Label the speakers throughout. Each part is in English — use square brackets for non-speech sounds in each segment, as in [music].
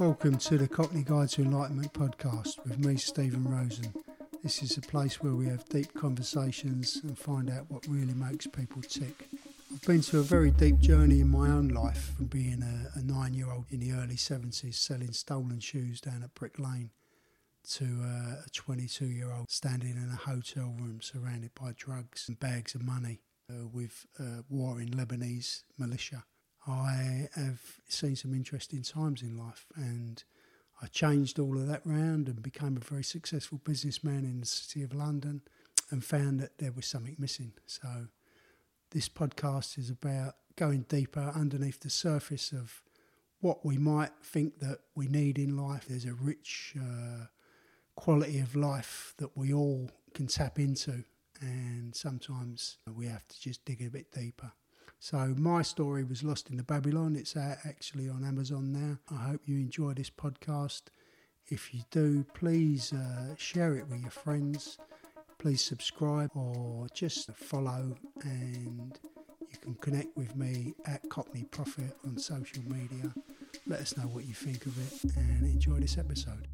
Speaker 1: Welcome to the Cockney Guide to Enlightenment podcast with me, Stephen Rosen. This is a place where we have deep conversations and find out what really makes people tick. I've been to a very deep journey in my own life from being a, a nine year old in the early 70s selling stolen shoes down at Brick Lane to uh, a 22 year old standing in a hotel room surrounded by drugs and bags of money uh, with uh, warring Lebanese militia. I have seen some interesting times in life and I changed all of that round and became a very successful businessman in the city of London and found that there was something missing. So, this podcast is about going deeper underneath the surface of what we might think that we need in life. There's a rich uh, quality of life that we all can tap into, and sometimes we have to just dig a bit deeper. So my story was lost in the Babylon. It's out actually on Amazon now. I hope you enjoy this podcast. If you do, please uh, share it with your friends. Please subscribe or just follow, and you can connect with me at Cockney Prophet on social media. Let us know what you think of it and enjoy this episode.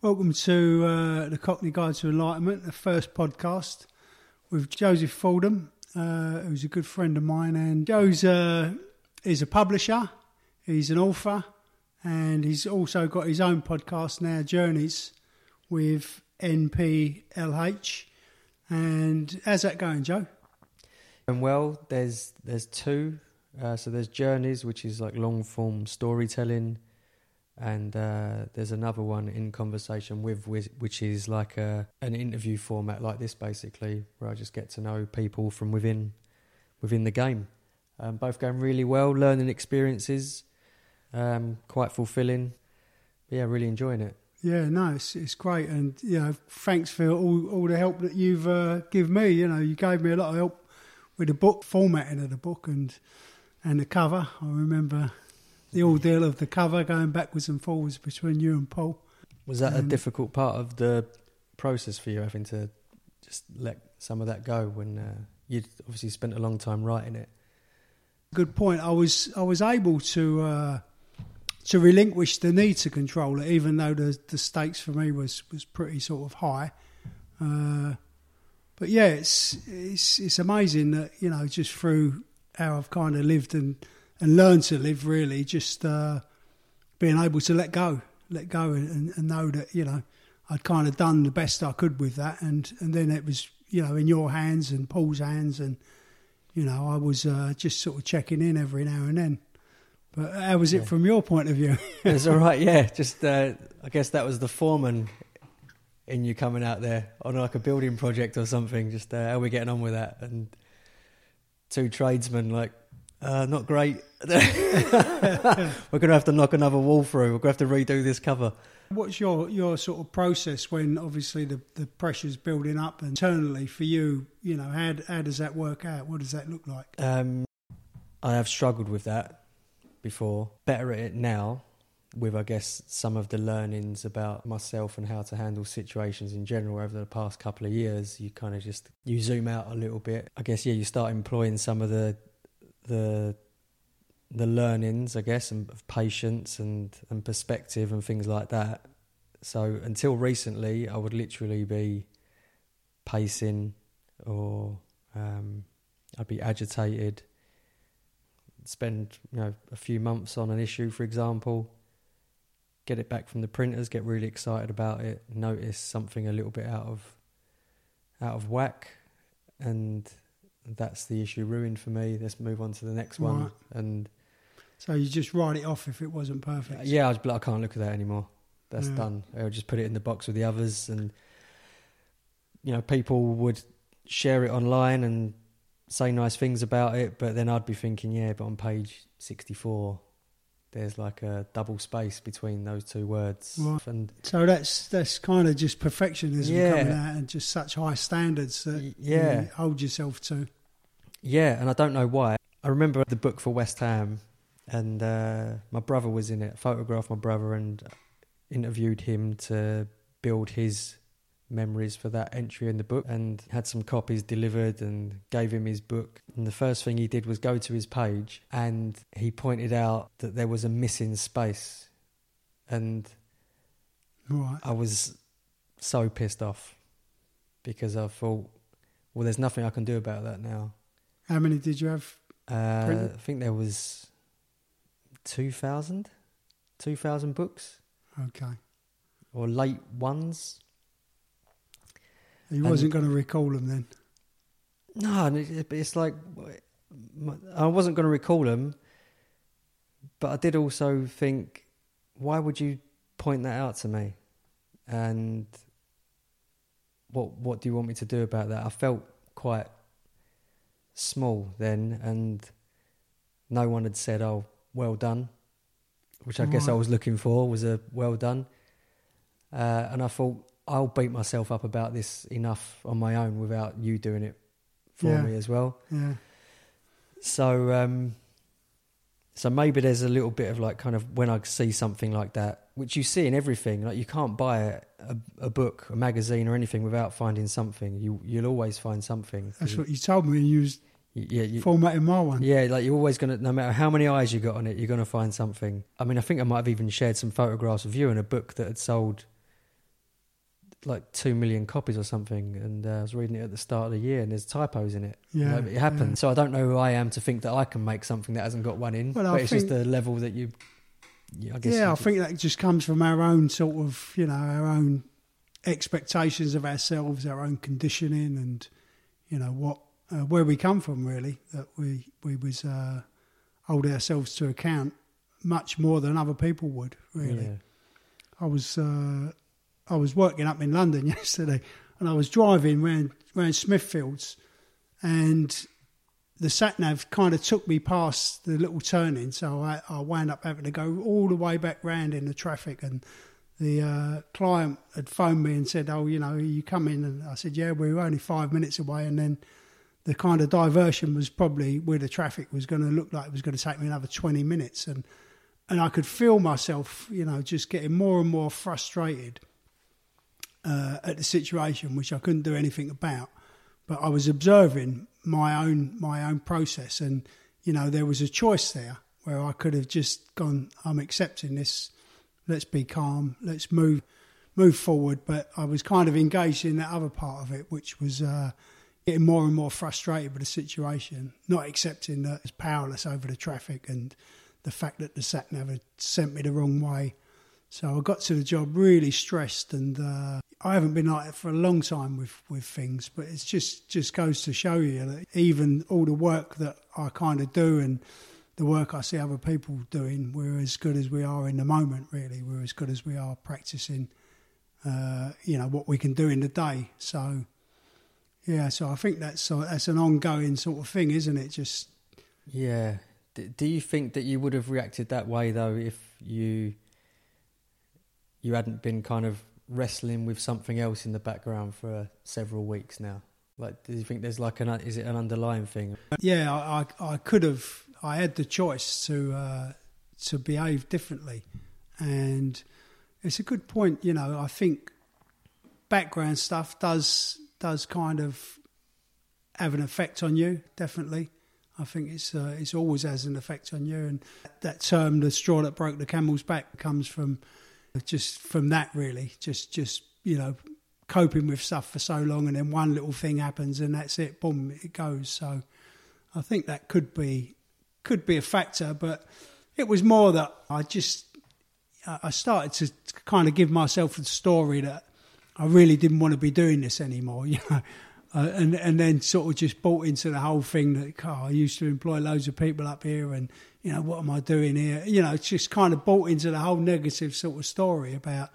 Speaker 1: Welcome to uh, the Cockney Guide to Enlightenment, the first podcast with Joseph Fordham, uh, who's a good friend of mine. And Joe's uh, is a publisher, he's an author, and he's also got his own podcast now, Journeys, with NPLH. And how's that going, Joe?
Speaker 2: And well, there's there's two. Uh, so there's Journeys, which is like long form storytelling and uh, there's another one in conversation with which is like a an interview format like this basically where I just get to know people from within within the game. Um, both going really well learning experiences um, quite fulfilling. But yeah really enjoying it.
Speaker 1: Yeah no it's, it's great. And you know thanks for all, all the help that you've uh, given me. You know you gave me a lot of help with the book formatting of the book and and the cover. I remember the ordeal of the cover going backwards and forwards between you and Paul.
Speaker 2: Was that um, a difficult part of the process for you, having to just let some of that go when uh, you'd obviously spent a long time writing it?
Speaker 1: Good point. I was I was able to uh, to relinquish the need to control it, even though the the stakes for me was was pretty sort of high. Uh, but yeah, it's it's it's amazing that you know just through how I've kind of lived and and learn to live really just uh, being able to let go let go and, and, know that you know I'd kind of done the best I could with that. And and then it was you know in your hands and Paul's hands and you know I was uh, just sort of checking in every now and then. But how was it yeah. from your point of view? [laughs]
Speaker 2: It's all right yeah. [laughs] Just uh, I guess that was the foreman in you coming out there on like a building project or something just uh, how are we getting on with that. And two tradesmen like uh, not great. [laughs] We're going to have to knock another wall through. We're going to have to redo this cover.
Speaker 1: What's your, your sort of process when obviously the, the pressure's building up internally for you? You know, how, how does that work out? What does that look like? Um,
Speaker 2: I have struggled with that before. Better at it now with, I guess, some of the learnings about myself and how to handle situations in general over the past couple of years. You kind of just, you zoom out a little bit. I guess, yeah, you start employing some of the the the learnings, I guess, and of patience and and perspective and things like that. So until recently, I would literally be pacing, or um, I'd be agitated. Spend you know a few months on an issue, for example. Get it back from the printers, get really excited about it, notice something a little bit out of out of whack, and that's the issue ruined for me. Let's move on to the next one. Right. And
Speaker 1: so you just write it off if it wasn't perfect.
Speaker 2: Yeah, I, I can't look at that anymore. That's yeah. done. I'll just put it in the box with the others, and you know, people would share it online and say nice things about it, but then I'd be thinking, yeah, but on page sixty-four, there's like a double space between those two words.
Speaker 1: Right. And so that's that's kind of just perfectionism yeah. coming out and just such high standards that yeah. you hold yourself to.
Speaker 2: Yeah, and I don't know why. I remember the book for West Ham, and uh, my brother was in it. I photographed my brother and interviewed him to build his memories for that entry in the book and had some copies delivered and gave him his book. And the first thing he did was go to his page and he pointed out that there was a missing space. And
Speaker 1: Right.
Speaker 2: I was so pissed off because I thought, well, there's nothing I can do about that now.
Speaker 1: How many did you have?
Speaker 2: Uh, I think there was 2,000, 2,000 books
Speaker 1: Okay.
Speaker 2: or late ones.
Speaker 1: He
Speaker 2: And-
Speaker 1: wasn't going to recall them then.
Speaker 2: No, and it- it- it's like I wasn't going to recall them, but I did also think, why would you point that out to me? And what what do you want me to do about that? I felt quite small then, and no one had said, "Oh, well done," which I guess I was looking for was a well done. Uh, and I thought I'll beat myself up about this enough on my own without you doing it for
Speaker 1: Yeah.
Speaker 2: me as well.
Speaker 1: Yeah.
Speaker 2: So, um, so maybe there's a little bit of like kind of when I see something like that, which you see in everything. Like you can't buy a, a, a book, a magazine, or anything without finding something. You you'll always find something.
Speaker 1: That's what you told me you
Speaker 2: You- yeah, you,
Speaker 1: formatting my one.
Speaker 2: yeah, like you're always gonna, no matter how many eyes you got on it, you're gonna find something. I mean, I think I might have even shared some photographs of you in a book that had sold like two million copies or something, and uh, I was reading it at the start of the year, and there's typos in it.
Speaker 1: Yeah,
Speaker 2: Like, it happened.
Speaker 1: yeah.
Speaker 2: So I don't know who I am to think that I can make something that hasn't got one in.
Speaker 1: Well,
Speaker 2: but
Speaker 1: I
Speaker 2: it's
Speaker 1: think-
Speaker 2: just the level that you. Yeah, I guess.
Speaker 1: yeah, I think that just comes from our own sort of, you know, our own expectations of ourselves, our own conditioning, and you know what, uh, where we come from. Really, that we we was uh, hold ourselves to account much more than other people would. Really,
Speaker 2: Yeah.
Speaker 1: I was uh, I was working up in London [laughs] yesterday, and I was driving round round Smithfields, and the sat nav kind of took me past the little turning, so I, I wound up having to go all the way back round in the traffic. And the uh, client had phoned me and said, "Oh, you know, you come in," and I said, "Yeah, we were only five minutes away." And then the kind of diversion was probably where the traffic was going to look like it was going to take me another twenty minutes, and and I could feel myself, you know, just getting more and more frustrated uh, at the situation, which I couldn't do anything about. But I was observing my own my own process, and you know, there was a choice there where I could have just gone, "I'm accepting this. Let's be calm. Let's move move forward." But I was kind of engaged in that other part of it, which was. Uh, Getting more and more frustrated with the situation, not accepting that it's powerless over the traffic and the fact that the sat nav sent me the wrong way. So I got to the job really stressed, and uh, I haven't been like that for a long time with, with things. But it's just just goes to show you that even all the work that I kind of do and the work I see other people doing, we're as good as we are in the moment. Really, we're as good as we are practicing. Uh, you know what we can do in the day. So yeah, so I think that's so that's an ongoing sort of thing, isn't it? Just
Speaker 2: Yeah. D- do you think that you would have reacted that way though if you you hadn't been kind of wrestling with something else in the background for uh, several weeks now? Like, do you think there's like an is it an underlying thing?
Speaker 1: yeah, I, I, I could have. I had the choice to uh, to behave differently, and it's a good point. You know, I think background stuff does does kind of have an effect on you. Definitely, I think it's uh, it's always has an effect on you. And that term, the straw that broke the camel's back, comes from just from that. Really, just just you know coping with stuff for so long, and then one little thing happens, and that's it. Boom, it goes. So I think that could be could be a factor, but it was more that I just I I started to kind of give myself the story that I really didn't want to be doing this anymore, [laughs] you know. Uh, and and then sort of just bought into the whole thing that oh, I used to employ loads of people up here, and you know what am I doing here? You know, it's just kind of bought into the whole negative sort of story about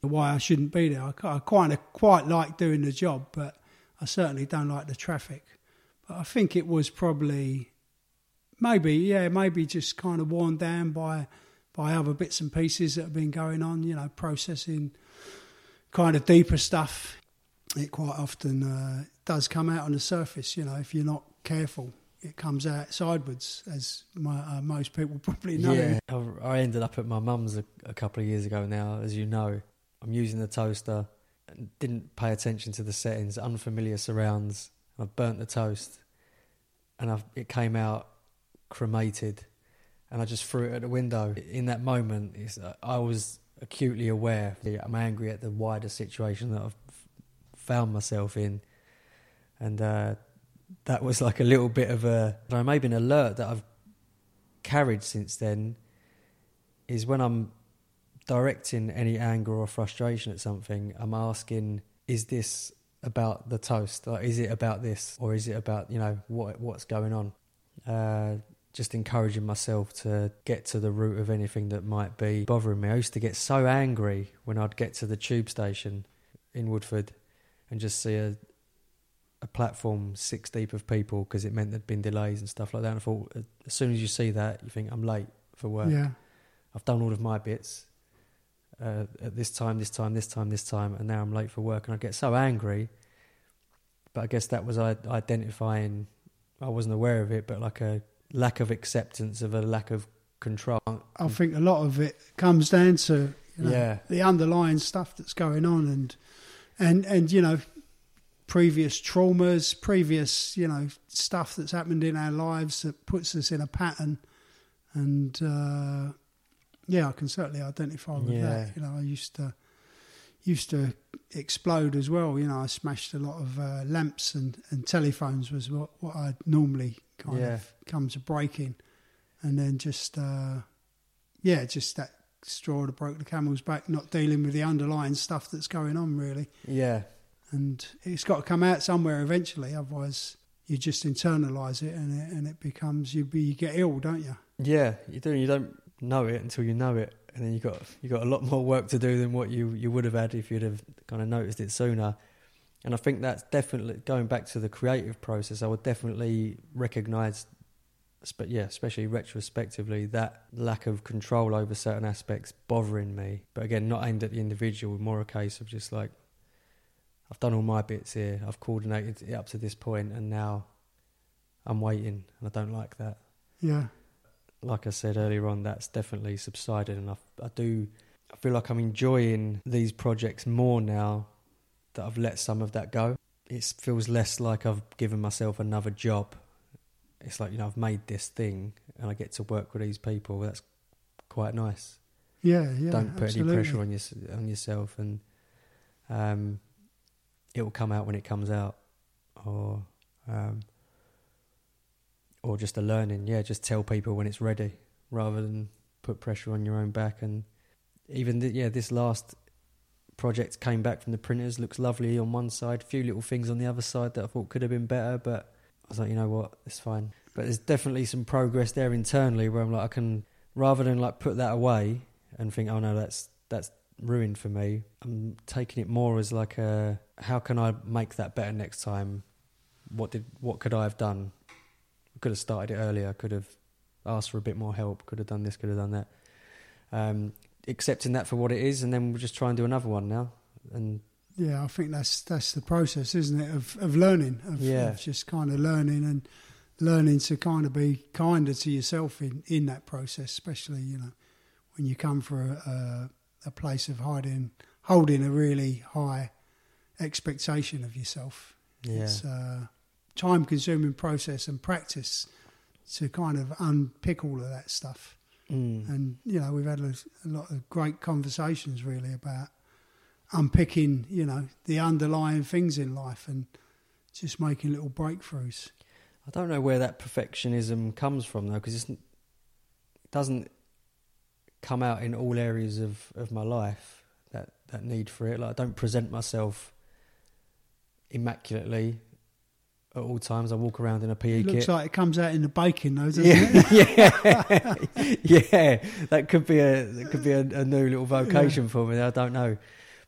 Speaker 1: why I shouldn't be there. I, I kind of quite like doing the job, but I certainly don't like the traffic. But I think it was probably maybe yeah maybe just kind of worn down by by other bits and pieces that have been going on. You know, processing kind of deeper stuff. It quite often uh, does come out on the surface. You know, if you're not careful, it comes out sideways, as my, uh, most people [laughs] probably know.
Speaker 2: Yeah, I, ended up at my mum's a, a couple of years ago now, as you know. I'm using the toaster. didn't pay attention to the settings, unfamiliar surrounds. I burnt the toast, and I, it came out cremated, and I just threw it at the window. In that moment, I was acutely aware. I'm angry at the wider situation that I've found myself in, and uh, that was like a little bit of a maybe an alert that I've carried since then. Is when I'm directing any anger or frustration at something, I'm asking, is this about the toast? Like, is it about this, or is it about you know what what's going on? Uh, just encouraging myself to get to the root of anything that might be bothering me. I used to get so angry when I'd get to the tube station in Woodford and just see a a platform six deep of people because it meant there'd been delays and stuff like that. And I thought, as soon as you see that, you think I'm late for work.
Speaker 1: Yeah.
Speaker 2: I've done all of my bits uh, at this time, this time, this time, this time, and now I'm late for work, and I get so angry. But I guess that was identifying. I wasn't aware of it, but like a lack of acceptance of a lack of control.
Speaker 1: I think a lot of it comes down to you know,
Speaker 2: yeah.
Speaker 1: the underlying stuff that's going on, and and and you know previous traumas, previous you know stuff that's happened in our lives that puts us in a pattern, and uh, yeah, I can certainly identify with
Speaker 2: Yeah.
Speaker 1: that. You know, I used to used to explode as well. You know, I smashed a lot of uh, lamps and, and telephones was what, what I'd normally kind
Speaker 2: Yeah.
Speaker 1: of come to breaking, and then just uh, yeah, just that straw that broke the camel's back, not dealing with the underlying stuff that's going on really,
Speaker 2: Yeah,
Speaker 1: and it's got to come out somewhere eventually. Otherwise, you just internalize it, and it, and it becomes you be you get ill, don't you?
Speaker 2: yeah. You do. You don't know it until you know it, and then you got you got a lot more work to do than what you you would have had if you'd have kind of noticed it sooner. And I think that's definitely going back to the creative process. I would definitely recognise, but yeah, especially retrospectively, that lack of control over certain aspects bothering me. But again, not aimed at the individual, more a case of just like I've done all my bits here. I've coordinated it up to this point, and now I'm waiting, and I don't like that
Speaker 1: Yeah,
Speaker 2: like I said earlier on, that's definitely subsided, and I, I do. I feel like I'm enjoying these projects more now that I've let some of that go. It feels less like I've given myself another job. It's like you know I've made this thing, and I get to work with these people. That's quite nice.
Speaker 1: yeah, yeah.
Speaker 2: Don't put
Speaker 1: absolutely.
Speaker 2: any pressure on your, on yourself, and um, it will come out when it comes out, or um, or just a learning. Yeah, just tell people when it's ready, rather than put pressure on your own back. And even th- yeah, this last project came back from the printers. Looks lovely on one side, a few little things on the other side that I thought could have been better, but I was like, you know what, it's fine. But there's definitely some progress there internally where I'm like, I can rather than like put that away and think, oh no, that's that's ruined for me. I'm taking it more as like a how can I make that better next time? What did what could I have done? Could have started it earlier. Could have asked for a bit more help. Could have done this. Could have done that. Um, accepting that for what it is, and then we'll just try and do another one now. And
Speaker 1: Yeah, I think that's that's the process, isn't it? Of of learning, of,
Speaker 2: Yeah.
Speaker 1: of just kind of learning and learning to kind of be kinder to yourself in in that process, especially you know when you come for a, a, a place of hiding, holding a really high expectation of yourself.
Speaker 2: yeah,
Speaker 1: It's a time consuming process and practice to kind of unpick all of that stuff.
Speaker 2: Mm.
Speaker 1: And you know, we've had a, a lot of great conversations really about unpicking, you know, the underlying things in life and just making little breakthroughs.
Speaker 2: I don't know where that perfectionism comes from though, because it doesn't come out in all areas of, of my life. That that need for it. Like I don't present myself immaculately at all times. I walk around in a PE
Speaker 1: It looks
Speaker 2: kit.
Speaker 1: like it comes out in the baking though, doesn't
Speaker 2: yeah,
Speaker 1: it? [laughs]
Speaker 2: yeah, yeah. That could be a that could be a, a new little vocation for me. I don't know,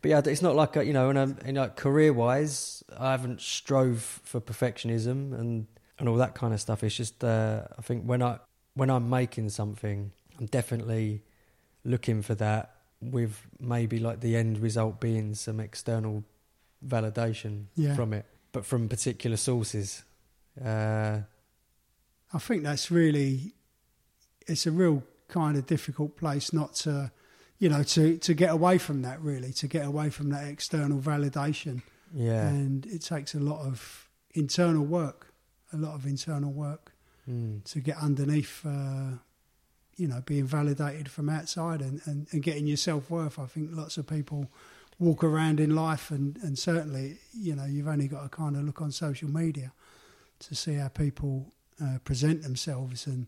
Speaker 2: but yeah, it's not like a, you know, in, a, in like career wise, I haven't strove for perfectionism and and all that kind of stuff. It's just uh, I think when I when I'm making something, I'm definitely looking for that with maybe like the end result being some external validation
Speaker 1: Yeah.
Speaker 2: from it, but from particular sources. Uh,
Speaker 1: I think that's really it's a real kind of difficult place not to you know, to to get away from that really, to get away from that external validation,
Speaker 2: Yeah.
Speaker 1: and it takes a lot of internal work, a lot of internal work
Speaker 2: Mm.
Speaker 1: to get underneath. Uh, you know, being validated from outside and, and, and getting your self worth. I think lots of people walk around in life, and, and certainly, you know, you've only got to kind of look on social media to see how people uh, present themselves, and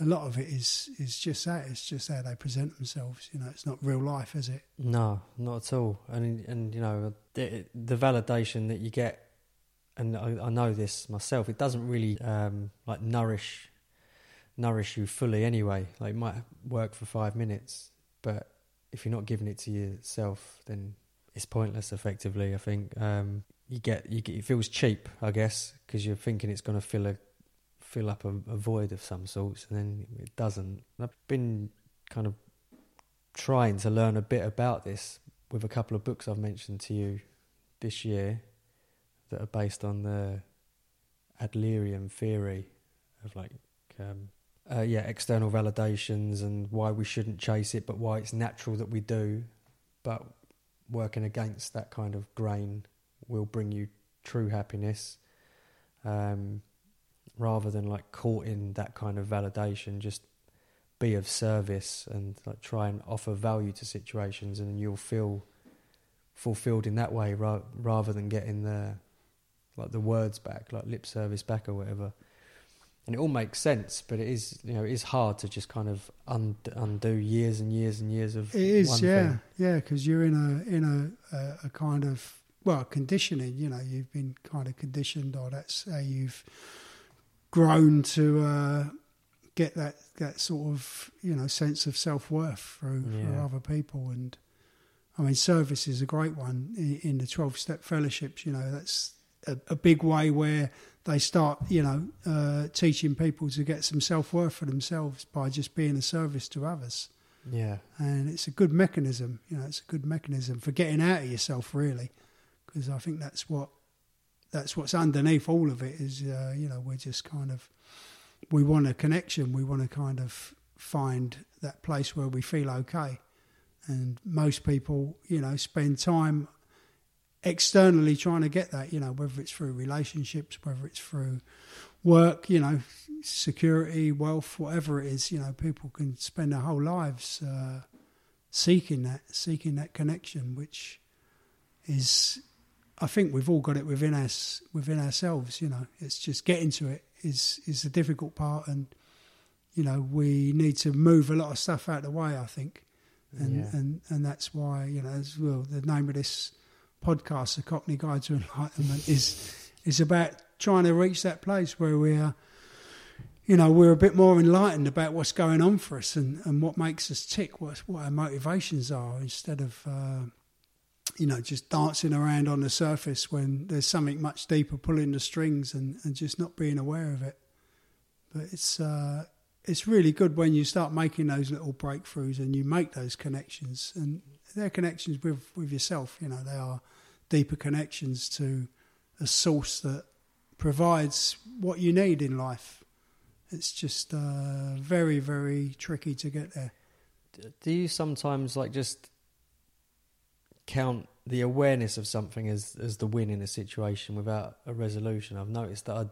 Speaker 1: a lot of it is is just that. It's just how they present themselves. You know, it's not real life, is it?
Speaker 2: No, not at all. And and you know the, the validation that you get, and I, I know this myself. It doesn't really um, like nourish nourish you fully anyway. Like it might work for five minutes, but if you're not giving it to yourself, then it's pointless. Effectively, I think um, you get you get it feels cheap, I guess, because you're thinking it's going to fill a fill up a, a void of some sorts, and then it doesn't. I've been kind of trying to learn a bit about this with a couple of books I've mentioned to you this year that are based on the Adlerian theory of like um, uh, yeah external validations and why we shouldn't chase it, but why it's natural that we do. But working against that kind of grain will bring you true happiness, um, rather than like caught in that kind of validation. Just be of service and like try and offer value to situations, and you'll feel fulfilled in that way, ra- rather than getting the like the words back, like lip service back or whatever. And it all makes sense, but it is you know it is hard to just kind of un- undo years and years and years of
Speaker 1: It is, yeah,
Speaker 2: thing.
Speaker 1: yeah, because you're in a in a, a a kind of well conditioning. You know, you've been kind of conditioned, or that's how you've grown to uh, get that that sort of you know sense of self worth through, through
Speaker 2: Yeah.
Speaker 1: other people. And I mean, service is a great one in, in the twelve step fellowships. You know, that's a, a big way where they start, you know, uh, teaching people to get some self worth for themselves by just being a service to others
Speaker 2: Yeah,
Speaker 1: and it's a good mechanism. You know, it's a good mechanism for getting out of yourself, really, because I think that's what that's what's underneath all of it. Is uh, you know, we're just kind of we want a connection. We want to kind of find that place where we feel okay, and most people, you know, spend time externally trying to get that. You know, whether it's through relationships, whether it's through work, you know, security, wealth, whatever it is, you know, people can spend their whole lives uh, seeking that, seeking that connection, which is, I think we've all got it within us, within ourselves. You know, it's just getting to it is is the difficult part, and you know, we need to move a lot of stuff out of the way. I think, and
Speaker 2: Yeah.
Speaker 1: and and that's why you know, as well, the name of this podcast, the Cockney Guide to Enlightenment, is is about trying to reach that place where we are, you know, we're a bit more enlightened about what's going on for us and, and what makes us tick, what, what our motivations are, instead of, uh, you know, just dancing around on the surface when there's something much deeper pulling the strings and, and just not being aware of it. But it's uh, it's really good when you start making those little breakthroughs and you make those connections, and they're connections with with yourself. You know, they are deeper connections to a source that provides what you need in life. It's just uh, very, very tricky to get there.
Speaker 2: do you sometimes like just count the awareness of something as as the win in a situation without a resolution? I've noticed that I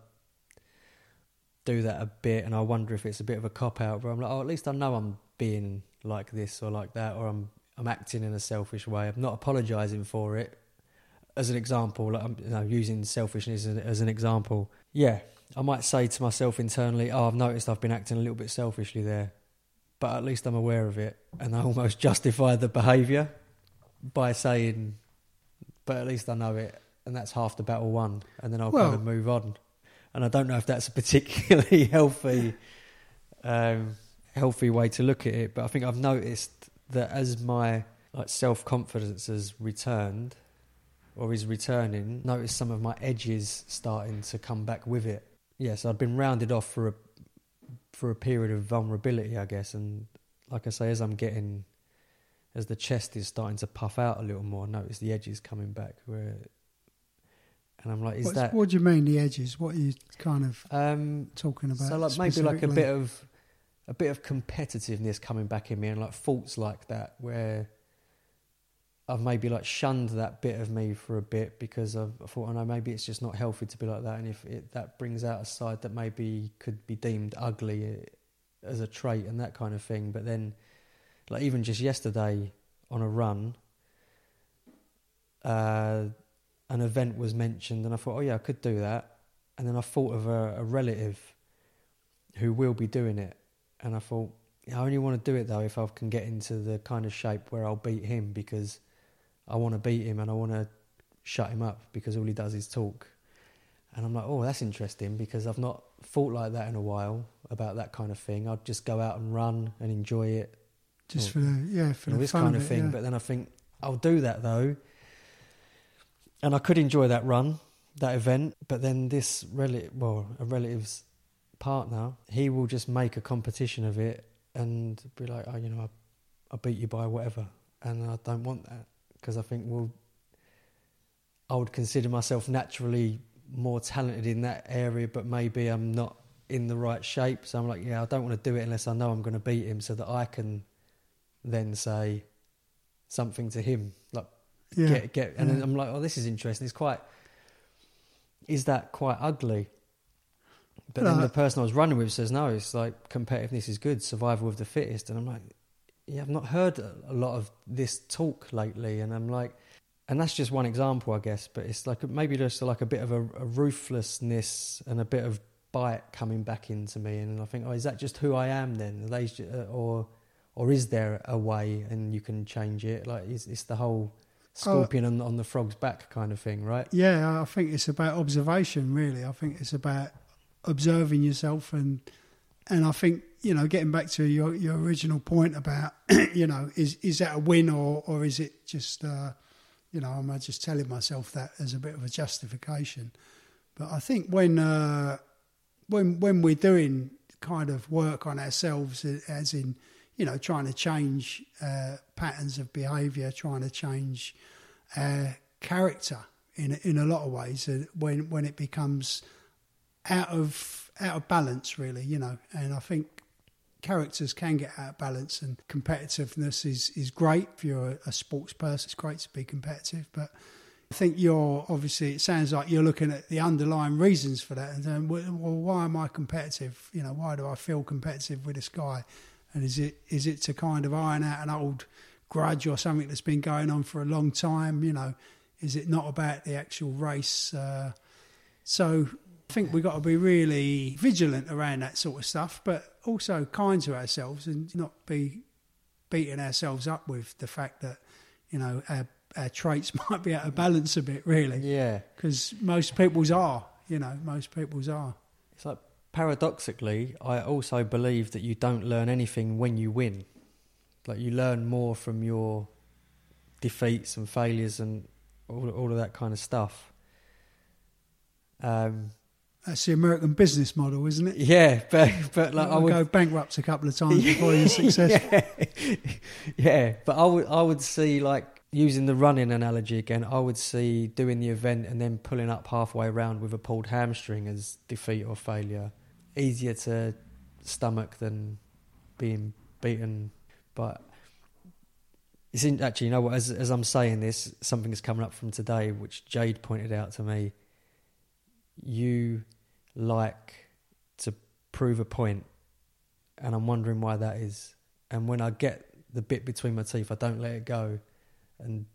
Speaker 2: do that a bit, and I wonder if it's a bit of a cop out. Where I'm like, oh, at least I know I'm being like this or like that, or I'm I'm acting in a selfish way. I'm not apologising for it. As an example, like I'm you know, using selfishness as, as an example. Yeah, I might say to myself internally, "Oh, I've noticed I've been acting a little bit selfishly there." but at least I'm aware of it, and I [laughs] almost justify the behaviour by saying, "But at least I know it," and that's half the battle won, and then I'll
Speaker 1: Well-
Speaker 2: kind of move on. And I don't know if that's a particularly [laughs] healthy, um, healthy way to look at it, but I think I've noticed that as my like self confidence has returned, or is returning, notice some of my edges starting to come back with it. Yes, I'd been rounded off for a for a period of vulnerability, I guess, and like I say, as I'm getting, as the chest is starting to puff out a little more, I notice the edges coming back. Where, and I'm like, is
Speaker 1: What's-
Speaker 2: that
Speaker 1: what do you mean the edges? What are you kind of
Speaker 2: um,
Speaker 1: talking about?
Speaker 2: so like maybe like a bit of a bit of competitiveness coming back in me and like faults like that where I've maybe like shunned that bit of me for a bit because I've, I thought, I know maybe it's just not healthy to be like that, and if it, that brings out a side that maybe could be deemed ugly eh, as a trait and that kind of thing. But then, like even just yesterday on a run, uh, an event was mentioned, and I thought, oh yeah, I could do that, and then I thought of a, a relative who will be doing it, and I thought, I only want to do it though if I can get into the kind of shape where I'll beat him because I want to beat him and I want to shut him up because all he does is talk. And I'm like, oh, that's interesting because I've not thought like that in a while about that kind of thing. I'd just go out and run and enjoy it.
Speaker 1: Just or, for the yeah, for the
Speaker 2: this
Speaker 1: fun
Speaker 2: kind
Speaker 1: of,
Speaker 2: of thing.
Speaker 1: yeah.
Speaker 2: But then I think I'll do that though, and I could enjoy that run, that event. But then this relative, well, a relative's partner, he will just make a competition of it and be like, oh, you know, I, I beat you by whatever, and I don't want that because I think, well, I would consider myself naturally more talented in that area, but maybe I'm not in the right shape. So I'm like, yeah, I don't want to do it unless I know I'm going to beat him, so that I can then say something to him, like
Speaker 1: yeah.
Speaker 2: get get. And
Speaker 1: yeah.
Speaker 2: then I'm like, oh, this is interesting. It's quite. Is that quite ugly? But then the person I was running with says, no, it's like competitiveness is good, survival of the fittest. And I'm like, yeah, I've not heard a lot of this talk lately. And I'm like, and that's just one example, I guess. But it's like maybe just like a bit of a, a ruthlessness and a bit of bite coming back into me. And I think, oh, is that just who I am then? They, uh, or, or is there a way and you can change it? Like, it's, it's the whole scorpion on, on the frog's back kind of thing, right?
Speaker 1: Yeah, I think it's about observation. Really, I think it's about observing yourself, and and I think you know, getting back to your your original point about [clears throat] you know, is is that a win or or is it just uh, you know, am I just telling myself that as a bit of a justification? But I think when uh, when when we're doing kind of work on ourselves, as in you know, trying to change uh, patterns of behaviour, trying to change uh, character in in a lot of ways. Uh, when when it becomes out of out of balance, really, you know, and I think characters can get out of balance, and competitiveness is is great if you're a, sports person. It's great to be competitive, but I think you're obviously. It sounds like you're looking at the underlying reasons for that, and then, well, well, why am I competitive? You know, why do I feel competitive with this guy? And is it is it to kind of iron out an old grudge or something that's been going on for a long time? You know, is it not about the actual race? Uh, so I think we've got to be really vigilant around that sort of stuff, but also kind to ourselves and not be beating ourselves up with the fact that you know our, our traits [laughs] might be out of balance a bit, really,
Speaker 2: Yeah.
Speaker 1: because most people's are. You know, most people's are.
Speaker 2: It's like paradoxically, I also believe that you don't learn anything when you win. Like you learn more from your defeats and failures and all all of that kind of stuff. Um,
Speaker 1: That's the American business model, isn't it?
Speaker 2: yeah, but but like I would
Speaker 1: go bankrupt a couple of times before you're successful. [laughs]
Speaker 2: yeah. yeah, but I would I would see like using the running analogy again. I would see doing the event and then pulling up halfway around with a pulled hamstring as defeat or failure. Easier to stomach than being beaten. But it's in, actually, you know what? As as I'm saying this, something is coming up from today, which Jade pointed out to me. You like to prove a point, and I'm wondering why that is. And when I get the bit between my teeth, I don't let it go. And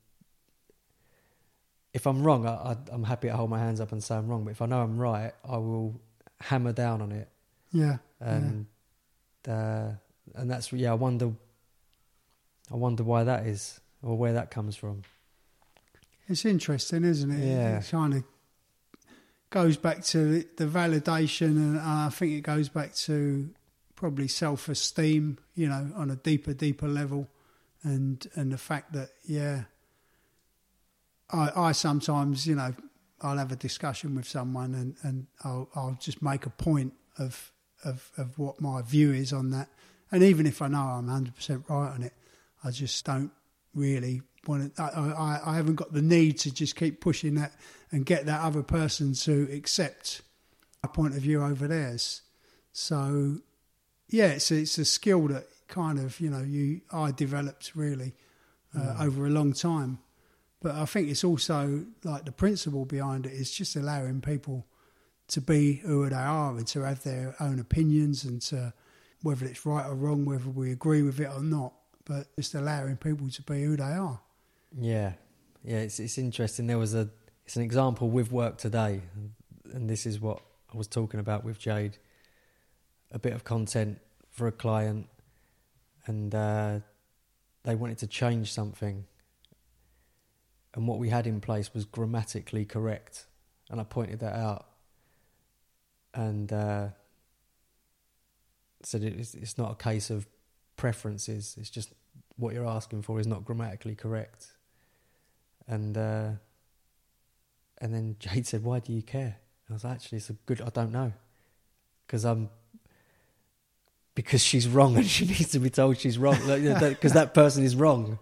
Speaker 2: if I'm wrong, I, I, I'm happy to hold my hands up and say I'm wrong. But if I know I'm right, I will hammer down on it.
Speaker 1: Yeah,
Speaker 2: And uh, and that's yeah. I wonder. I wonder why that is, or where that comes from.
Speaker 1: It's interesting, isn't it?
Speaker 2: Yeah.
Speaker 1: It kind of goes back to the validation, and I think it goes back to probably self-esteem. You know, on a deeper, deeper level, and and the fact that yeah, I I sometimes you know I'll have a discussion with someone, and and I'll I'll just make a point of of of what my view is on that, and even if I know I'm hundred percent right on it, I just don't really want to. I, I, I haven't got the need to just keep pushing that and get that other person to accept a point of view over theirs. So yeah, it's a, it's a skill that kind of you know you I developed really uh,
Speaker 2: Mm.
Speaker 1: over a long time. But I think it's also like the principle behind it is just allowing people to be who they are and to have their own opinions and to whether it's right or wrong, whether we agree with it or not, but just allowing people to be who they are.
Speaker 2: Yeah, yeah. It's it's interesting. There was a it's an example with work today, and this is what I was talking about with Jade. A bit of content for a client, and uh, they wanted to change something, and what we had in place was grammatically correct, and I pointed that out, and uh, said it's it's not a case of preferences. It's just what you're asking for is not grammatically correct. And uh, and then Jade said, "Why do you care?" And I was like, actually, it's a good. I don't know, because I'm because she's wrong and she [laughs] needs to be told she's wrong because that person is wrong,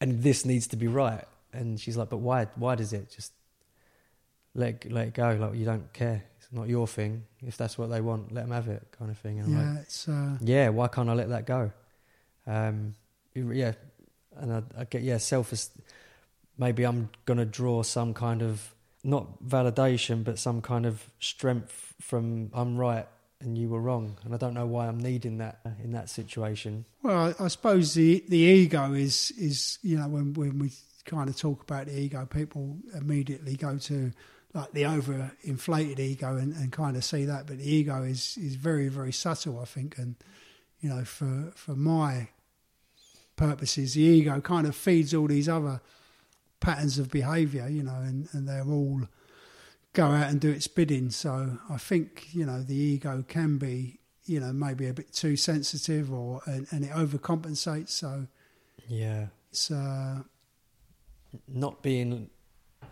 Speaker 2: and this needs to be right. And she's like, "But why? Why does it just let let it go? Like you don't care. It's not your thing. If that's what they want, let them have it, kind of thing." And I'm like,
Speaker 1: Yeah, it's uh,
Speaker 2: yeah, why can't I let that go? Um, yeah, and I, I get yeah, self. Maybe I'm gonna draw some kind of not validation, but some kind of strength from I'm right and you were wrong, and I don't know why I'm needing that in that situation.
Speaker 1: Well, I, I suppose the the ego is is you know when when we kind of talk about the ego, people immediately go to like the over inflated ego and, and kind of see that, but the ego is is very very subtle, I think, and you know for for my purposes, the ego kind of feeds all these other patterns of behaviour, you know, and, and they're all go out and do its bidding. So I think you know the ego can be you know maybe a bit too sensitive or and, and it overcompensates. So
Speaker 2: Yeah,
Speaker 1: it's uh,
Speaker 2: not being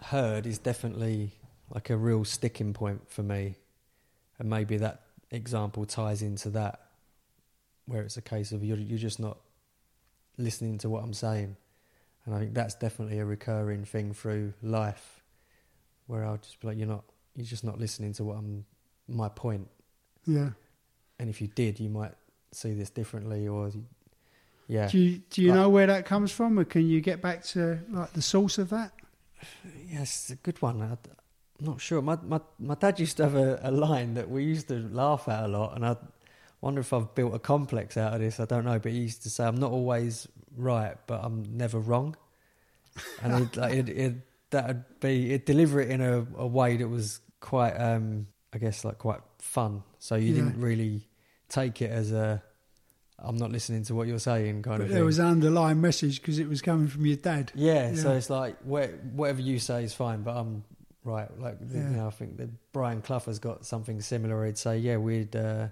Speaker 2: heard is definitely like a real sticking point for me, and maybe that example ties into that, where it's a case of you're you're just not listening to what I'm saying, and I think that's definitely a recurring thing through life, where I'll just be like, you're not, you're just not listening to what I'm my point,
Speaker 1: yeah.
Speaker 2: and if you did, you might see this differently, or yeah,
Speaker 1: Do you do you
Speaker 2: Like-
Speaker 1: know where that comes from, or can you get back to like the source of that?
Speaker 2: Yes, it's a good one. I, am not sure. My, my my dad used to have a, a line that we used to laugh at a lot, and I wonder if I've built a complex out of this. I don't know, but he used to say, "I'm not always right, but I'm never wrong," and he'd, like, it it that'd be it'd deliver it in a, a way that was quite, um, I guess, like quite fun. So you
Speaker 1: Yeah.
Speaker 2: didn't really take it as a "I'm not listening to what you're saying" kind
Speaker 1: But
Speaker 2: of
Speaker 1: there
Speaker 2: thing.
Speaker 1: was an underlying message because it was coming from your dad.
Speaker 2: Yeah, so it's like wha- whatever you say is fine, but I'm right. Like you know, I think that Brian Clough has got something similar. He'd say, yeah, we'd uh,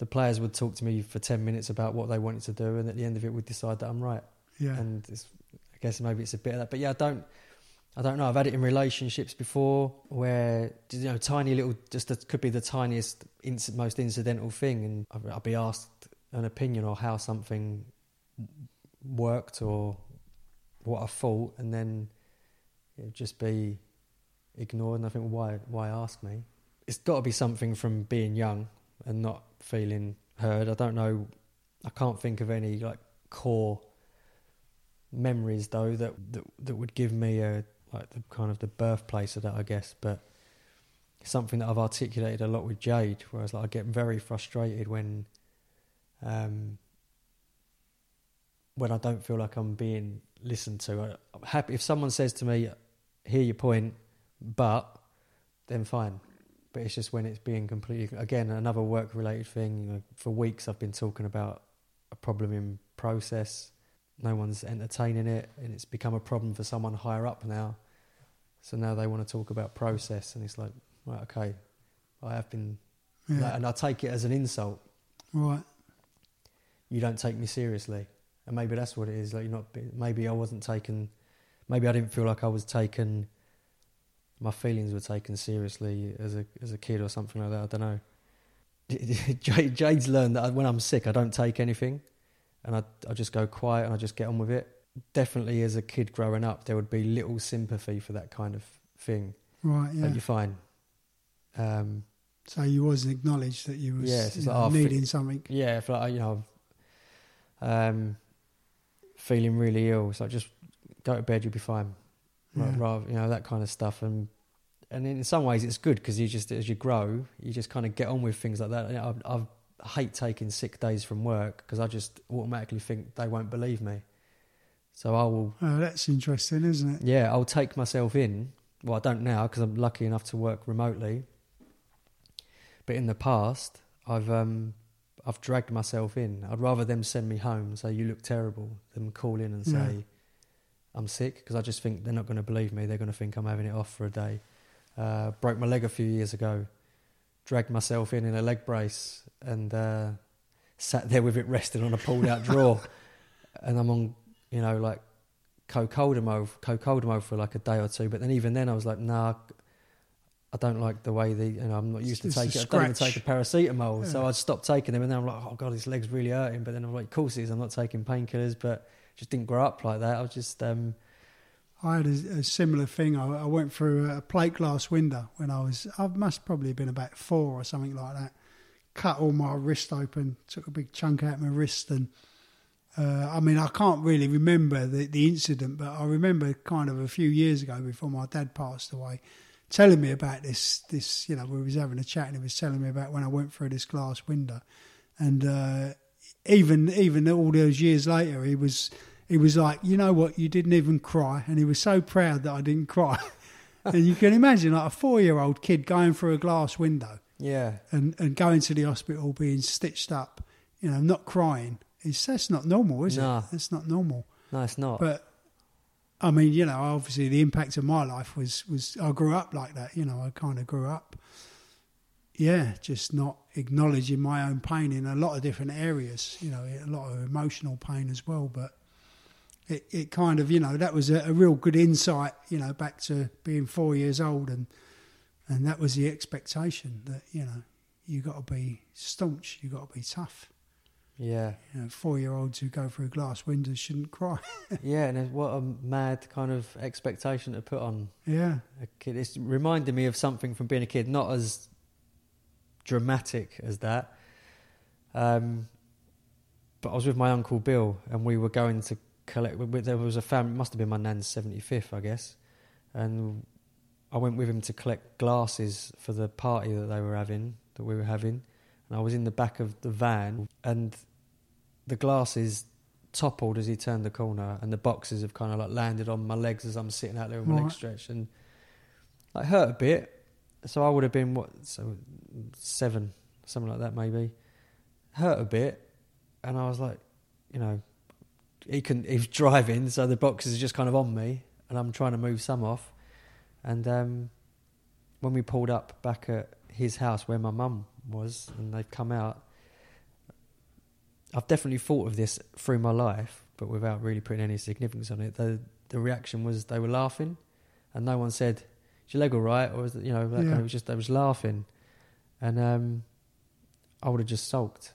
Speaker 2: the players would talk to me for ten minutes about what they wanted to do, and at the end of it, we'd decide that I'm right.
Speaker 1: Yeah,
Speaker 2: And it's, I guess maybe it's a bit of that, but yeah, I don't. I don't know. I've had it in relationships before where you know, tiny little, just it could be the tiniest, inc- most incidental thing, and I'll I'll be asked an opinion or how something worked or what I thought, and then it'd just be ignored. And I think, why, why ask me? It's got to be something from being young and not feeling heard. I don't know. I can't think of any like core memories though that that, that would give me a like the kind of the birthplace of that, I guess. But something that I've articulated a lot with Jade, whereas like I get very frustrated when um when I don't feel like I'm being listened to. I- I'm happy if someone says to me, "Hear your point," but then fine. But it's just when it's being completely again another work related thing. You know, for weeks I've been talking about a problem in process. No one's entertaining it, and it's become a problem for someone higher up now. So now they want to talk about process, and it's like, right, okay, I have been,
Speaker 1: yeah,
Speaker 2: like, and I take it as an insult.
Speaker 1: right.
Speaker 2: You don't take me seriously, and maybe that's what it is. Like you're not. Maybe I wasn't taken. Maybe I didn't feel like I was taken. My feelings were taken seriously as a as a kid or something like that. I don't know. [laughs] Jade- Jade's learned that when I'm sick, I don't take anything, and I I just go quiet and I just get on with it. Definitely, as a kid growing up, there would be little sympathy for that kind of thing.
Speaker 1: Right, yeah.
Speaker 2: Like you're fine. Um,
Speaker 1: So you wasn't acknowledged that you was
Speaker 2: Yeah, it's
Speaker 1: you know,
Speaker 2: like, oh,
Speaker 1: needing
Speaker 2: think-
Speaker 1: something.
Speaker 2: Yeah, if like you know, um, feeling really ill, so just go to bed, you'll be fine.
Speaker 1: Yeah.
Speaker 2: rather, you know, that kind of stuff, and and in some ways it's good because you just as you grow, you just kind of get on with things like that. You know, I, I hate taking sick days from work because I just automatically think they won't believe me. So I will,
Speaker 1: Oh, that's interesting, isn't it?
Speaker 2: yeah, I'll take myself in. Well, I don't now because I'm lucky enough to work remotely. But in the past, I've um, I've dragged myself in. I'd rather them send me home and say you look terrible than call in and say. I'm sick because I just think they're not going to believe me. They're going to think I'm having it off for a day. Uh, broke my leg a few years ago. Dragged myself in in a leg brace and uh, sat there with it resting on a pulled out drawer. [laughs] And I'm on, you know, like co-codamol, co-codamol for like a day or two. But then even then, I was like, nah, I don't like the way the, you know, I'm not used
Speaker 1: It's
Speaker 2: to taking. I don't even take a paracetamol, so I stopped taking them. And then I'm like, oh god, this leg's really hurting. But then I'm like, of course it is. I'm not taking painkillers, but just didn't grow up like that. I was just, um,
Speaker 1: I had a, a similar thing. I, I went through a plate glass window when I was, I must probably have been about four or something like that. Cut all my wrist open, took a big chunk out of my wrist. And uh, I mean, I can't really remember the, the incident, but I remember kind of a few years ago before my dad passed away telling me about this, this, you know, we was having a chat and he was telling me about when I went through this glass window. And uh, even, even all those years later, he was, he was like, you know what, you didn't even cry, and he was so proud that I didn't cry. [laughs] and you can imagine like a four-year-old kid going through a glass window
Speaker 2: yeah,
Speaker 1: and, and going to the hospital, being stitched up, you know, not crying. It's that's not normal, is
Speaker 2: No.
Speaker 1: it? That's not normal.
Speaker 2: no, it's not.
Speaker 1: But I mean, you know, obviously the impact of my life was was I grew up like that. You know, I kind of grew up, yeah, just not acknowledging my own pain in a lot of different areas. You know, a lot of emotional pain as well. But it it kind of you know that was a, a real good insight. You know, back to being four years old and and that was the expectation that you know you got to be staunch, you got to be tough.
Speaker 2: yeah,
Speaker 1: You know, four year olds who go through glass windows shouldn't cry. [laughs]
Speaker 2: yeah, and what a mad kind of expectation to put on
Speaker 1: yeah.
Speaker 2: a kid. It's reminded me of something from being a kid, not as dramatic as that. Um, but I was with my uncle Bill, and we were going to collect. There was a family. Must have been my nan's seventy fifth, I guess, and I went with him to collect glasses for the party that they were having, that we were having, and I was in the back of the van, and the glasses toppled as he turned the corner, and the boxes have kind of like landed on my legs as I'm sitting out there with my
Speaker 1: Right.
Speaker 2: legs stretched, and like hurt a bit. So I would have been what, so seven, something like that maybe. Hurt a bit, and I was like, you know, he can he was driving, so the boxes are just kind of on me, and I'm trying to move some off, and um, when we pulled up back at his house where my mum was, and they've come out. I've definitely thought of this through my life, but without really putting any significance on it. The the reaction was they were laughing, and no one said, "Is your leg all right?" Or was it, you know, that kind of- it was just they was laughing, and um, I would have just sulked.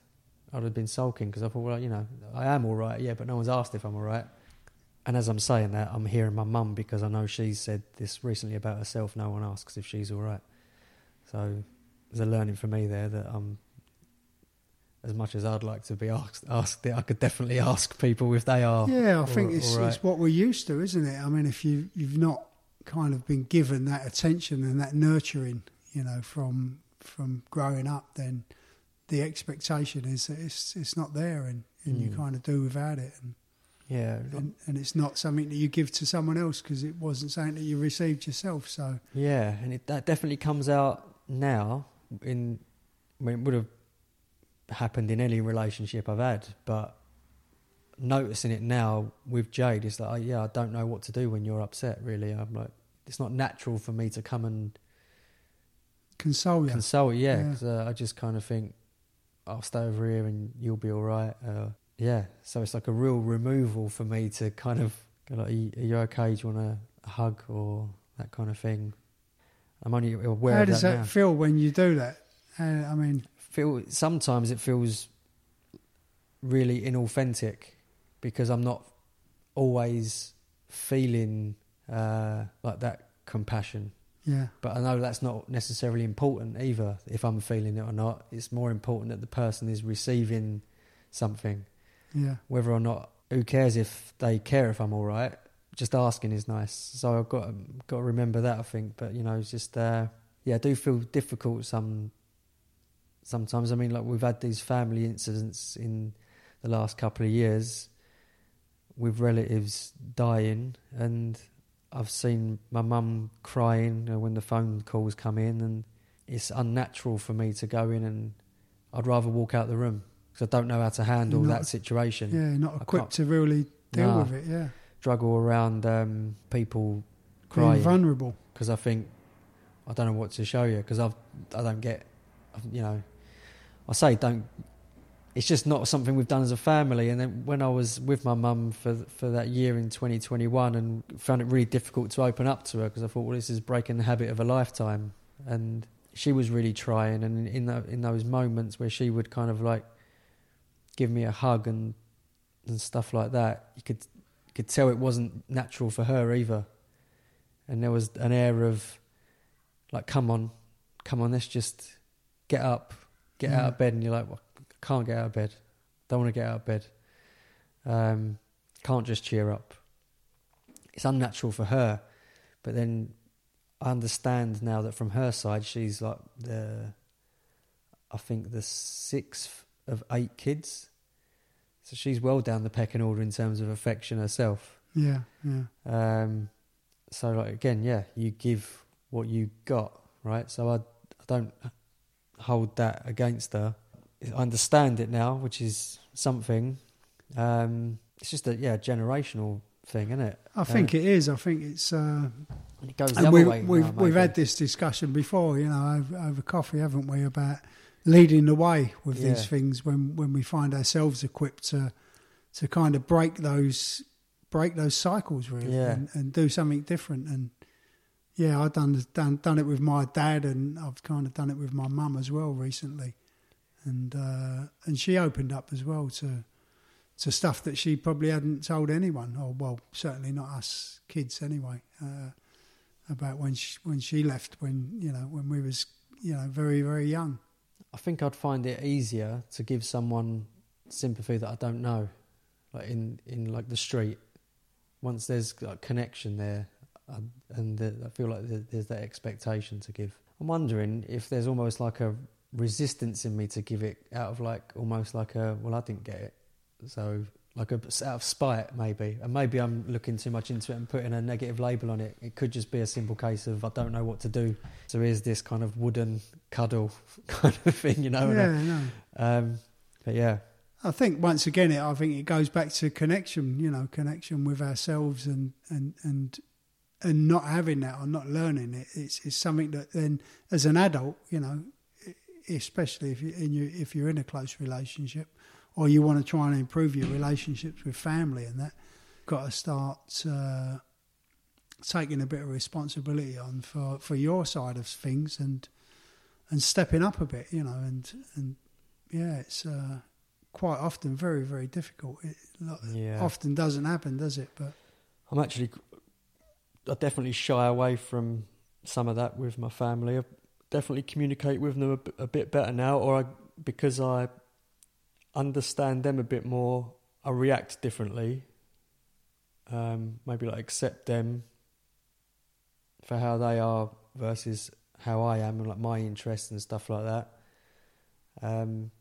Speaker 2: I'd have been sulking because I thought, well, you know, I am all right, yeah, but no one's asked if I'm all right. And as I'm saying that, I'm hearing my mum because I know she's said this recently about herself. No one asks if she's all right. So there's a learning for me there that um, as much as I'd like to be asked, asked it, I could definitely ask people if they are.
Speaker 1: Yeah, I
Speaker 2: all-
Speaker 1: think it's,
Speaker 2: right.
Speaker 1: it's what we're used to, isn't it? I mean, if you you've not kind of been given that attention and that nurturing, you know, from from growing up, then the expectation is that it's it's not there, and, and you
Speaker 2: Mm.
Speaker 1: kind of do without it, and,
Speaker 2: Yeah,
Speaker 1: and and it's not something that you give to someone else because it wasn't something that you received yourself. So
Speaker 2: Yeah, and it, that definitely comes out now. In when it would have happened in any relationship I've had, but noticing it now with Jade, it's like, oh, yeah, I don't know what to do when you're upset. Really, I'm like, it's not natural for me to come and
Speaker 1: console you.
Speaker 2: console. Yeah,
Speaker 1: Yeah.
Speaker 2: because uh, I just kind of think I'll stay over here and you'll be all right. Uh, yeah, so it's like a real removal for me to kind of go like, are you, are you okay? Do you want a hug or that kind of thing? I'm only aware
Speaker 1: How does
Speaker 2: that
Speaker 1: feel when you do that? Uh, I mean,
Speaker 2: feel sometimes it feels really inauthentic because I'm not always feeling uh, like that compassion.
Speaker 1: Yeah.
Speaker 2: But I know that's not necessarily important either. If I'm feeling it or not, it's more important that the person is receiving something.
Speaker 1: Yeah.
Speaker 2: Whether or not, who cares if they care if I'm all right? Just asking is nice. So I've got got to remember that. I think, but you know, it's just uh, yeah, I do feel difficult some. Sometimes I mean, like we've had these family incidents in the last couple of years with relatives dying, and I've seen my mum crying when the phone calls come in, and it's unnatural for me to go in and I'd rather walk out the room because I don't know how to handle
Speaker 1: not-
Speaker 2: that situation.
Speaker 1: Yeah. Not equipped to really deal
Speaker 2: Nah.
Speaker 1: with it. Yeah.
Speaker 2: Struggle around um, people
Speaker 1: Being
Speaker 2: crying
Speaker 1: vulnerable.
Speaker 2: because I think I don't know what to show you because I I don't get you know I say don't. It's just not something we've done as a family. And then when I was with my mum for for that year in 2021 and found it really difficult to open up to her because I thought, well, this is breaking the habit of a lifetime. And she was really trying. And in in those moments where she would kind of like give me a hug and and stuff like that, you could could tell it wasn't natural for her either. And there was an air of like, come on, come on, let's just get up, get out of mm. bed. And you're like, well, can't get out of bed. Don't want to get out of bed. Um, can't just cheer up. It's unnatural for her. But then I understand now that from her side, she's like the, I think the sixth of eight kids. So she's well down the pecking order in terms of affection herself.
Speaker 1: Yeah. Yeah.
Speaker 2: Um, so like again, yeah, you give what you got, right? So I, I don't hold that against her. Understand it now, which is something. Um, it's just a yeah generational thing, isn't it?
Speaker 1: I think it is. I think it's. Uh,
Speaker 2: it goes the other
Speaker 1: we've
Speaker 2: way.
Speaker 1: we've,
Speaker 2: now,
Speaker 1: we've had this discussion before, you know, over, over coffee, haven't we? About leading the way with these things when when we find ourselves equipped to to kind of break those break those cycles really
Speaker 2: Yeah.
Speaker 1: and, and do something different and yeah i've done, done done it with my dad and i've kind of done it with my mum as well recently and uh and she opened up as well to to stuff that she probably hadn't told anyone or well certainly not us kids anyway uh about when she when she left when you know when we was you know very very young
Speaker 2: I think I'd find it easier to give someone sympathy that I don't know, like in in like the street. Once there's like connection there, and I feel like there's that expectation to give. I'm wondering if there's almost like a resistance in me to give it out of like almost like a well I didn't get it, so like a out of spite maybe, and maybe I'm looking too much into it and putting a negative label on it. It could just be a simple case of I don't know what to do. So here's this kind of wooden cuddle [laughs] kind of thing, you know. and I-
Speaker 1: yeah no
Speaker 2: um, but yeah,
Speaker 1: I think once again, it, I think it goes back to connection. You know, connection with ourselves and and and and not having that or not learning it. It's it's something that then, as an adult, you know, especially if you in you if you're in a close relationship or you want to try and improve your relationships with family and that, got to start. Uh, taking a bit of responsibility on for, for your side of things and and stepping up a bit, you know, and and yeah, it's uh, quite often very very difficult. It
Speaker 2: yeah.
Speaker 1: often doesn't happen, does it? But
Speaker 2: I'm actually, I definitely shy away from some of that with my family. Definitely communicate with them a bit better now, or I, because I understand them a bit more, I react differently. Um, maybe like accept them for how they are versus how I am and like my interests and stuff like that. Um,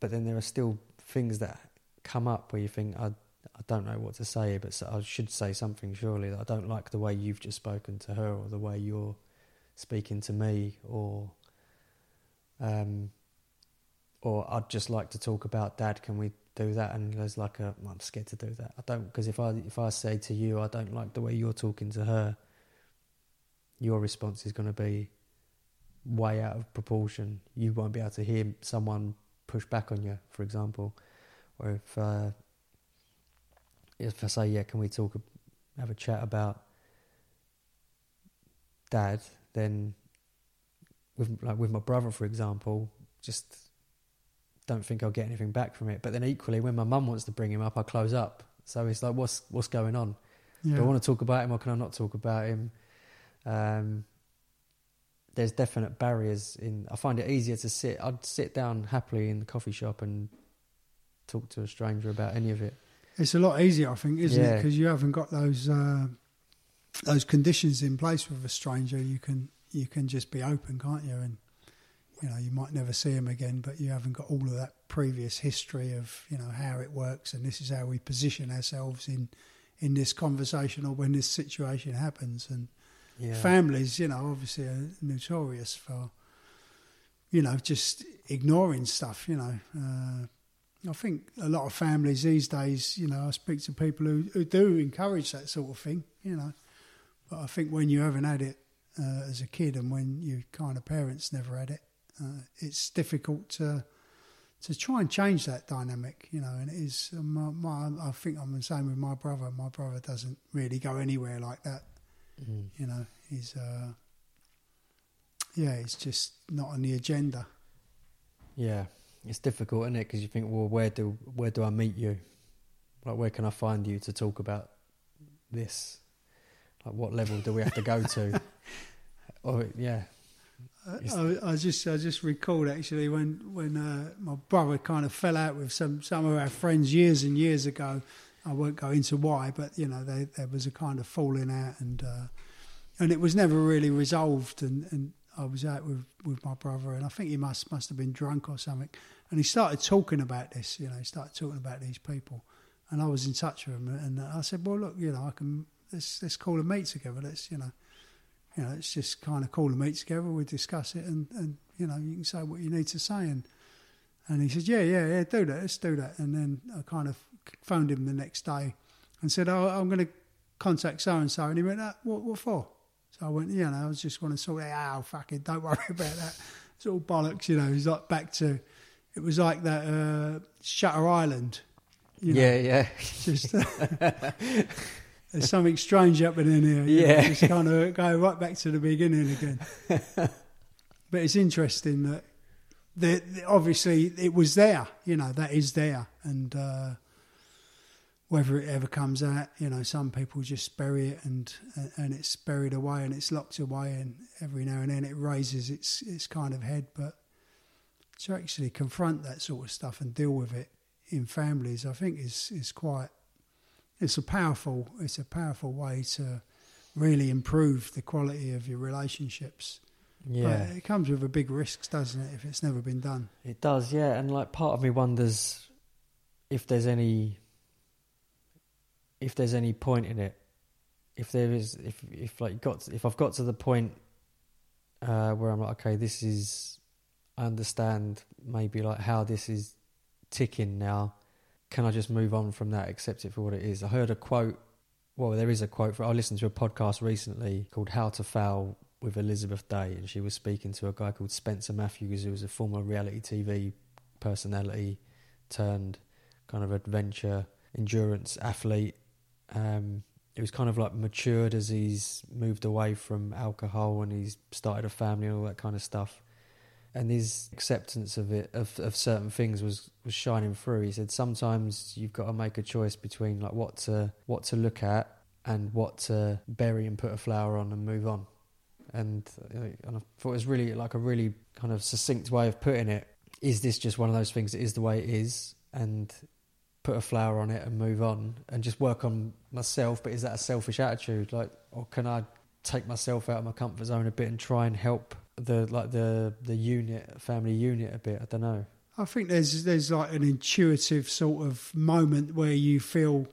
Speaker 2: but then there are still things that come up where you think I I don't know what to say, but I should say something surely that I don't like the way you've just spoken to her or the way you're speaking to me or um or I'd just like to talk about dad can we do that? And there's like a "Well, I'm scared to do that. I don't because if I if I say to you I don't like the way you're talking to her your response is going to be way out of proportion. You won't be able to hear someone push back on you for example. Or if uh, if I say, yeah, can we talk, have a chat about dad, then with like with my brother, for example, just don't think I'll get anything back from it. But then equally, when my mum wants to bring him up, I close up. So it's like, what's what's going on?
Speaker 1: yeah,
Speaker 2: Do I want to talk about him or can I not talk about him? Um, there's definite barriers in. I find it easier to sit. I'd sit down happily in the coffee shop and talk to a stranger about any of it.
Speaker 1: It's a lot easier, I think, isn't it? Because you haven't got those uh, those conditions in place with a stranger. You can you can just be open, can't you? And you know you might never see him again, but you haven't got all of that previous history of you know how it works, and this is how we position ourselves in in this conversation or when this situation happens. And
Speaker 2: Yeah,
Speaker 1: families, you know, obviously are notorious for, you know, just ignoring stuff, you know. Uh, I think a lot of families these days, you know, I speak to people who, who do encourage that sort of thing, you know. But I think when you haven't had it uh, as a kid and when your kind of parents never had it, uh, it's difficult to to try and change that dynamic, you know. And it is, uh, my, my, I think I'm the same with my brother. My brother doesn't really go anywhere like that
Speaker 2: Mm.
Speaker 1: you know he's uh yeah it's just not on the agenda
Speaker 2: yeah. It's difficult, isn't it? Because you think, well, where do where do I meet you? Like, where can I find you to talk about this? Like, what level do we have to go to? [laughs] or yeah,
Speaker 1: I, I, just I just recalled actually when when uh, my brother kind of fell out with some some of our friends years and years ago. I won't go into why but you know they, there was a kind of falling out and uh, and it was never really resolved. And, and I was out with, with my brother and I think he must must have been drunk or something. And he started talking about this you know he started talking about these people. And I was in touch with him and I said well look you know I can let's let's call a meet together let's you know you know, it's just kind of call a meet together. We discuss it, and, and you know, you can say what you need to say. And and he said, yeah, yeah, yeah, do that. Let's do that. And then I kind of phoned him the next day and said, oh, I'm going to contact so and so. And he went, what, what for? So I went, you know, I was just going to sort it out. Oh, fucking, don't [laughs] worry about that. It's all bollocks, you know. He's like back to, it was like that uh, Shutter Island. You know,
Speaker 2: yeah, yeah,
Speaker 1: just [laughs] [laughs] there's something strange happening here. you know,
Speaker 2: Yeah.
Speaker 1: just kind of go right back to the beginning again. [laughs] but it's interesting that the, the- obviously it was there. You know that is there, and uh, whether it ever comes out, you know, some people just bury it and and it's buried away and it's locked away, and every now and then it raises its its kind of head, but. To actually confront that sort of stuff and deal with it in families, I think is is quite it's a powerful it's a powerful way to really improve the quality of your relationships.
Speaker 2: yeah.
Speaker 1: But it comes with a big risks, doesn't it, if it's never been done?
Speaker 2: It does, yeah. And like part of me wonders if there's any if there's any point in it. If there is if if like got if I've got to the point uh where I'm like, okay, this is I understand maybe like how this is ticking now. Can I just move on from that, accept it for what it is? I heard a quote well, there is a quote for I listened to a podcast recently called How to Fail with Elizabeth Day and she was speaking to a guy called Spencer Matthews who was a former reality TV personality turned kind of adventure endurance athlete. Um it was kind of like matured as he's moved away from alcohol and he's started a family and all that kind of stuff. And his acceptance of it of, of certain things was, was shining through. He said sometimes you've got to make a choice between like what to what to look at and what to bury and put a flower on and move on. And, uh, and I thought it was really like a really kind of succinct way of putting it. Is this just one of those things that is the way it is and put a flower on it and move on and just work on myself? But is that a selfish attitude? Like, or can I take myself out of my comfort zone a bit and try and help the like the the unit family unit a bit? I don't know.
Speaker 1: I think there's there's like an intuitive sort of moment where you feel,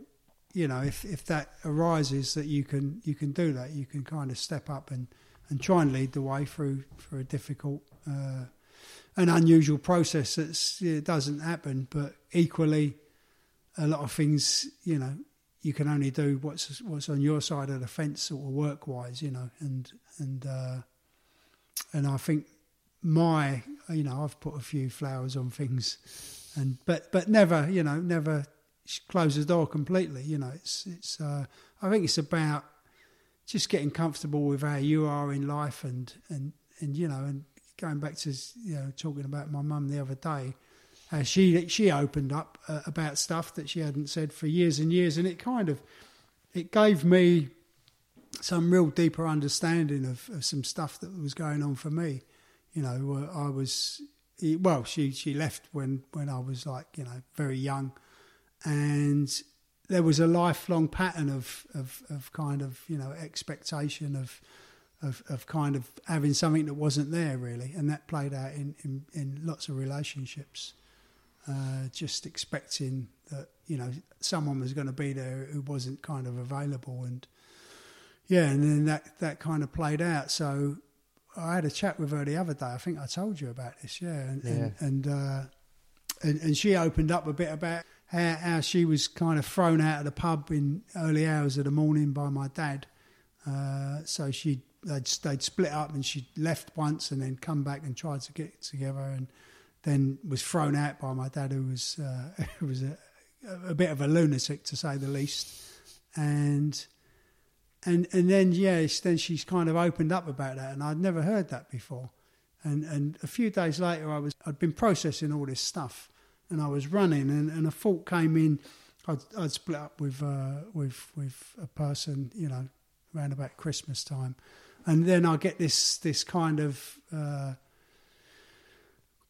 Speaker 1: you know, if, if that arises that you can you can do that, you can kind of step up and, and try and lead the way through for a difficult, uh, an unusual process that's it doesn't happen, but equally, a lot of things, you know, you can only do what's what's on your side of the fence, sort of work wise, you know, and and uh, and I think my you know I've put a few flowers on things and but but never you know never close the door completely you know. It's it's uh, I think it's about just getting comfortable with how you are in life and and and you know and going back to you know talking about my mum the other day how she she opened up uh, about stuff that she hadn't said for years and years. And it kind of it gave me some real deeper understanding of, of some stuff that was going on for me. You know, I was well. She she left when when I was like you know very young, and there was a lifelong pattern of of, of kind of you know expectation of, of of kind of having something that wasn't there really, and that played out in in, in lots of relationships. Uh, just expecting that you know someone was going to be there who wasn't kind of available, and yeah, and then that that kind of played out. So I had a chat with her the other day. I think I told you about this, yeah, and
Speaker 2: Yeah.
Speaker 1: and and, uh, and and she opened up a bit about how, how she was kind of thrown out of the pub in early hours of the morning by my dad. Uh, so she they'd, they'd split up and she left once and then come back and tried to get together and then was thrown out by my dad who was uh, [laughs] who was a, a bit of a lunatic to say the least and and and then yes then she's kind of opened up about that. And I'd never heard that before. And and a few days later I was I'd been processing all this stuff and I was running and, and a thought came in. I'd, I'd split up with uh, with with a person you know around about Christmas time. And then I get this this kind of uh,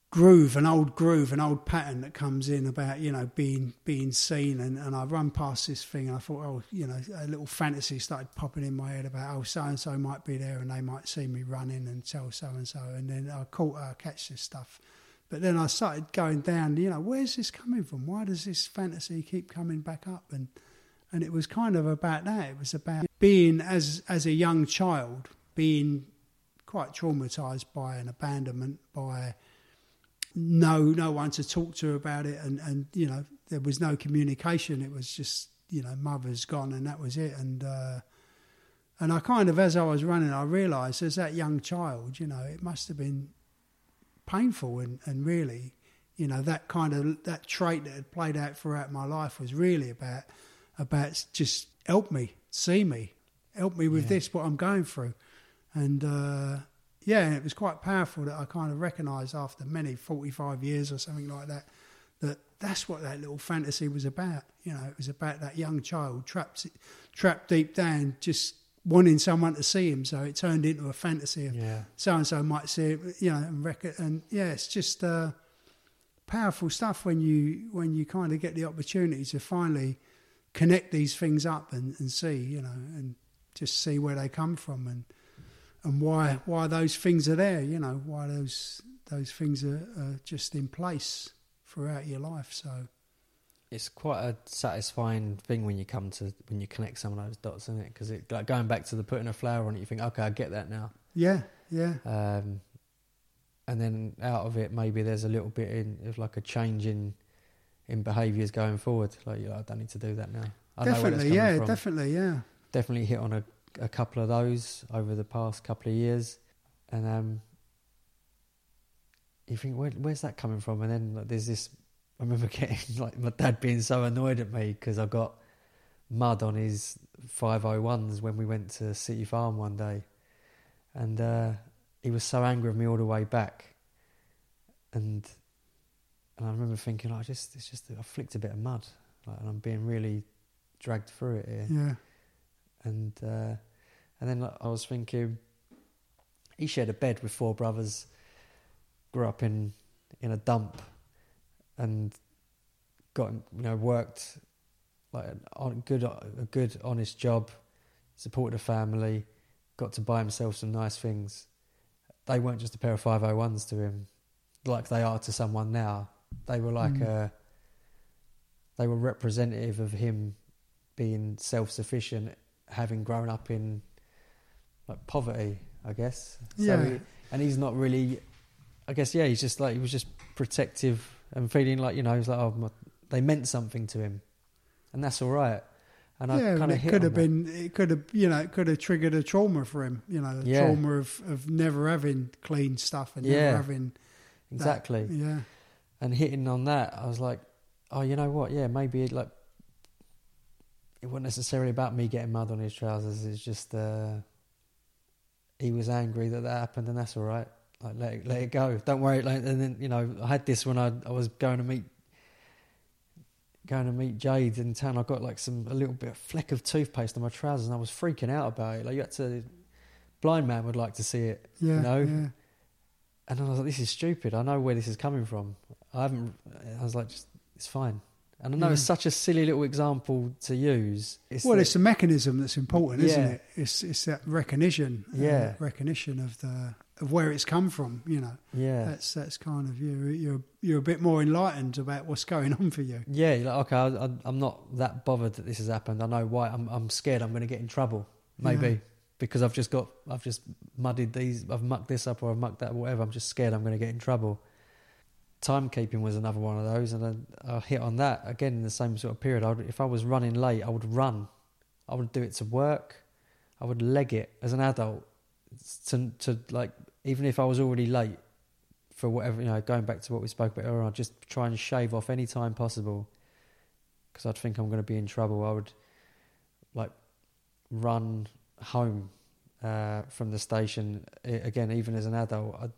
Speaker 1: groove, an old groove, an old pattern that comes in about you know being being seen, and, and I run past this thing, and I thought, oh, you know, a little fantasy started popping in my head about oh, so and so might be there, and they might see me running and tell so and so, and then I caught I catch this stuff. But then I started going down, you know, where's this coming from? Why does this fantasy keep coming back up? And and it was kind of about that. It was about being as as a young child, being quite traumatized by an abandonment, by no no one to talk to about it, and and you know there was no communication. It was just you know mother's gone, and that was it. And uh, and I kind of as I was running, I realised as that young child, you know, it must have been painful and and really. You know that kind of that trait that had played out throughout my life was really about about just help me, see me, help me with
Speaker 2: Yeah.
Speaker 1: this, what I'm going through. And uh, yeah, and it was quite powerful that I kind of recognised after many 45 years or something like that, that that's what that little fantasy was about. You know, it was about that young child trapped, trapped deep down, just wanting someone to see him. So it turned into a fantasy of so and so might see it, you know, and record. And yeah, it's just uh, powerful stuff when you when you kind of get the opportunity to finally connect these things up and, and see, you know, and just see where they come from and and why why those things are there, you know, why those those things are, are just in place throughout your life. So
Speaker 2: It's quite a satisfying thing when you come to when you connect some of those dots, isn't it? Because it like going back to the putting a flower on it, you think, okay, I get that now.
Speaker 1: yeah, yeah,
Speaker 2: Um, and then out of it, maybe there's a little bit in, of like a change in in behaviours going forward. Like, like, I don't need to do that now. I know where that's
Speaker 1: definitely, yeah,
Speaker 2: from.
Speaker 1: definitely, yeah,
Speaker 2: definitely hit on a, a couple of those over the past couple of years, and um, you think, Where, where's that coming from? And then like, there's this. I remember [laughs] getting like my dad being so annoyed at me because I got mud on his 501s when we went to City Farm one day, and uh, he was so angry with me all the way back, and and I remember thinking, I just it's just I flicked a bit of mud, like, and I'm being really dragged through it here
Speaker 1: yeah,
Speaker 2: and uh, and then I was thinking, he shared a bed with four brothers, grew up in in a dump, and got you know worked like on, good a good honest job, supported a family, got to buy himself some nice things. They weren't just a pair of five oh ones to him, like they are to someone now. They were like
Speaker 1: Mm.
Speaker 2: a. They were representative of him being self sufficient, having grown up in like poverty, I guess. So
Speaker 1: Yeah.
Speaker 2: he- and he's not really. I guess yeah, he's just like he was just protective and feeling like you know he's like oh my, they meant something to him, and that's all right. And I
Speaker 1: yeah.
Speaker 2: kind
Speaker 1: and
Speaker 2: of
Speaker 1: it could have
Speaker 2: that.
Speaker 1: been, it could have, you know, it could have triggered a trauma for him. You know, the
Speaker 2: Yeah.
Speaker 1: trauma of of never having clean stuff and
Speaker 2: Yeah.
Speaker 1: never having that-
Speaker 2: exactly.
Speaker 1: yeah,
Speaker 2: and hitting on that, I was like, oh, you know what? Yeah, maybe it, like it wasn't necessarily about me getting mud on his trousers. It's just uh, he was angry that that happened, and that's all right. Like let it, let it go. Don't worry. Like, and then you know, I had this when I I was going to meet going to meet Jade in town. I got like some a little bit of fleck of toothpaste on my trousers, and I was freaking out about it. Like you had to, blind man would like to see it,
Speaker 1: Yeah.
Speaker 2: you know.
Speaker 1: yeah.
Speaker 2: And I was like, this is stupid. I know where this is coming from. I haven't. I was like, just it's fine. And I know it's such a silly little example to use. It's
Speaker 1: well,
Speaker 2: that-
Speaker 1: it's the mechanism that's important, isn't it? It's it's that recognition, uh,
Speaker 2: Yeah.
Speaker 1: recognition of the of where it's come from. You know,
Speaker 2: yeah.
Speaker 1: that's that's kind of you. You're you're a bit more enlightened about what's going on for you.
Speaker 2: Yeah, you're like okay, I, I, I'm not that bothered that this has happened. I know why. I'm, I'm scared. I'm going to get in trouble, maybe
Speaker 1: Yeah.
Speaker 2: because I've just got, I've just muddied these, I've mucked this up or I've mucked that, or whatever. I'm just scared. I'm going to get in trouble. Timekeeping was another one of those, and I, I hit on that again in the same sort of period. I would, if I was running late, I would run. I would do it to work. I would leg it as an adult to to like even if I was already late for whatever you know. Going back to what we spoke about earlier, I'd just try and shave off any time possible because I'd think I'm going to be in trouble. I would like run home uh, from the station again, even as an adult. I'd,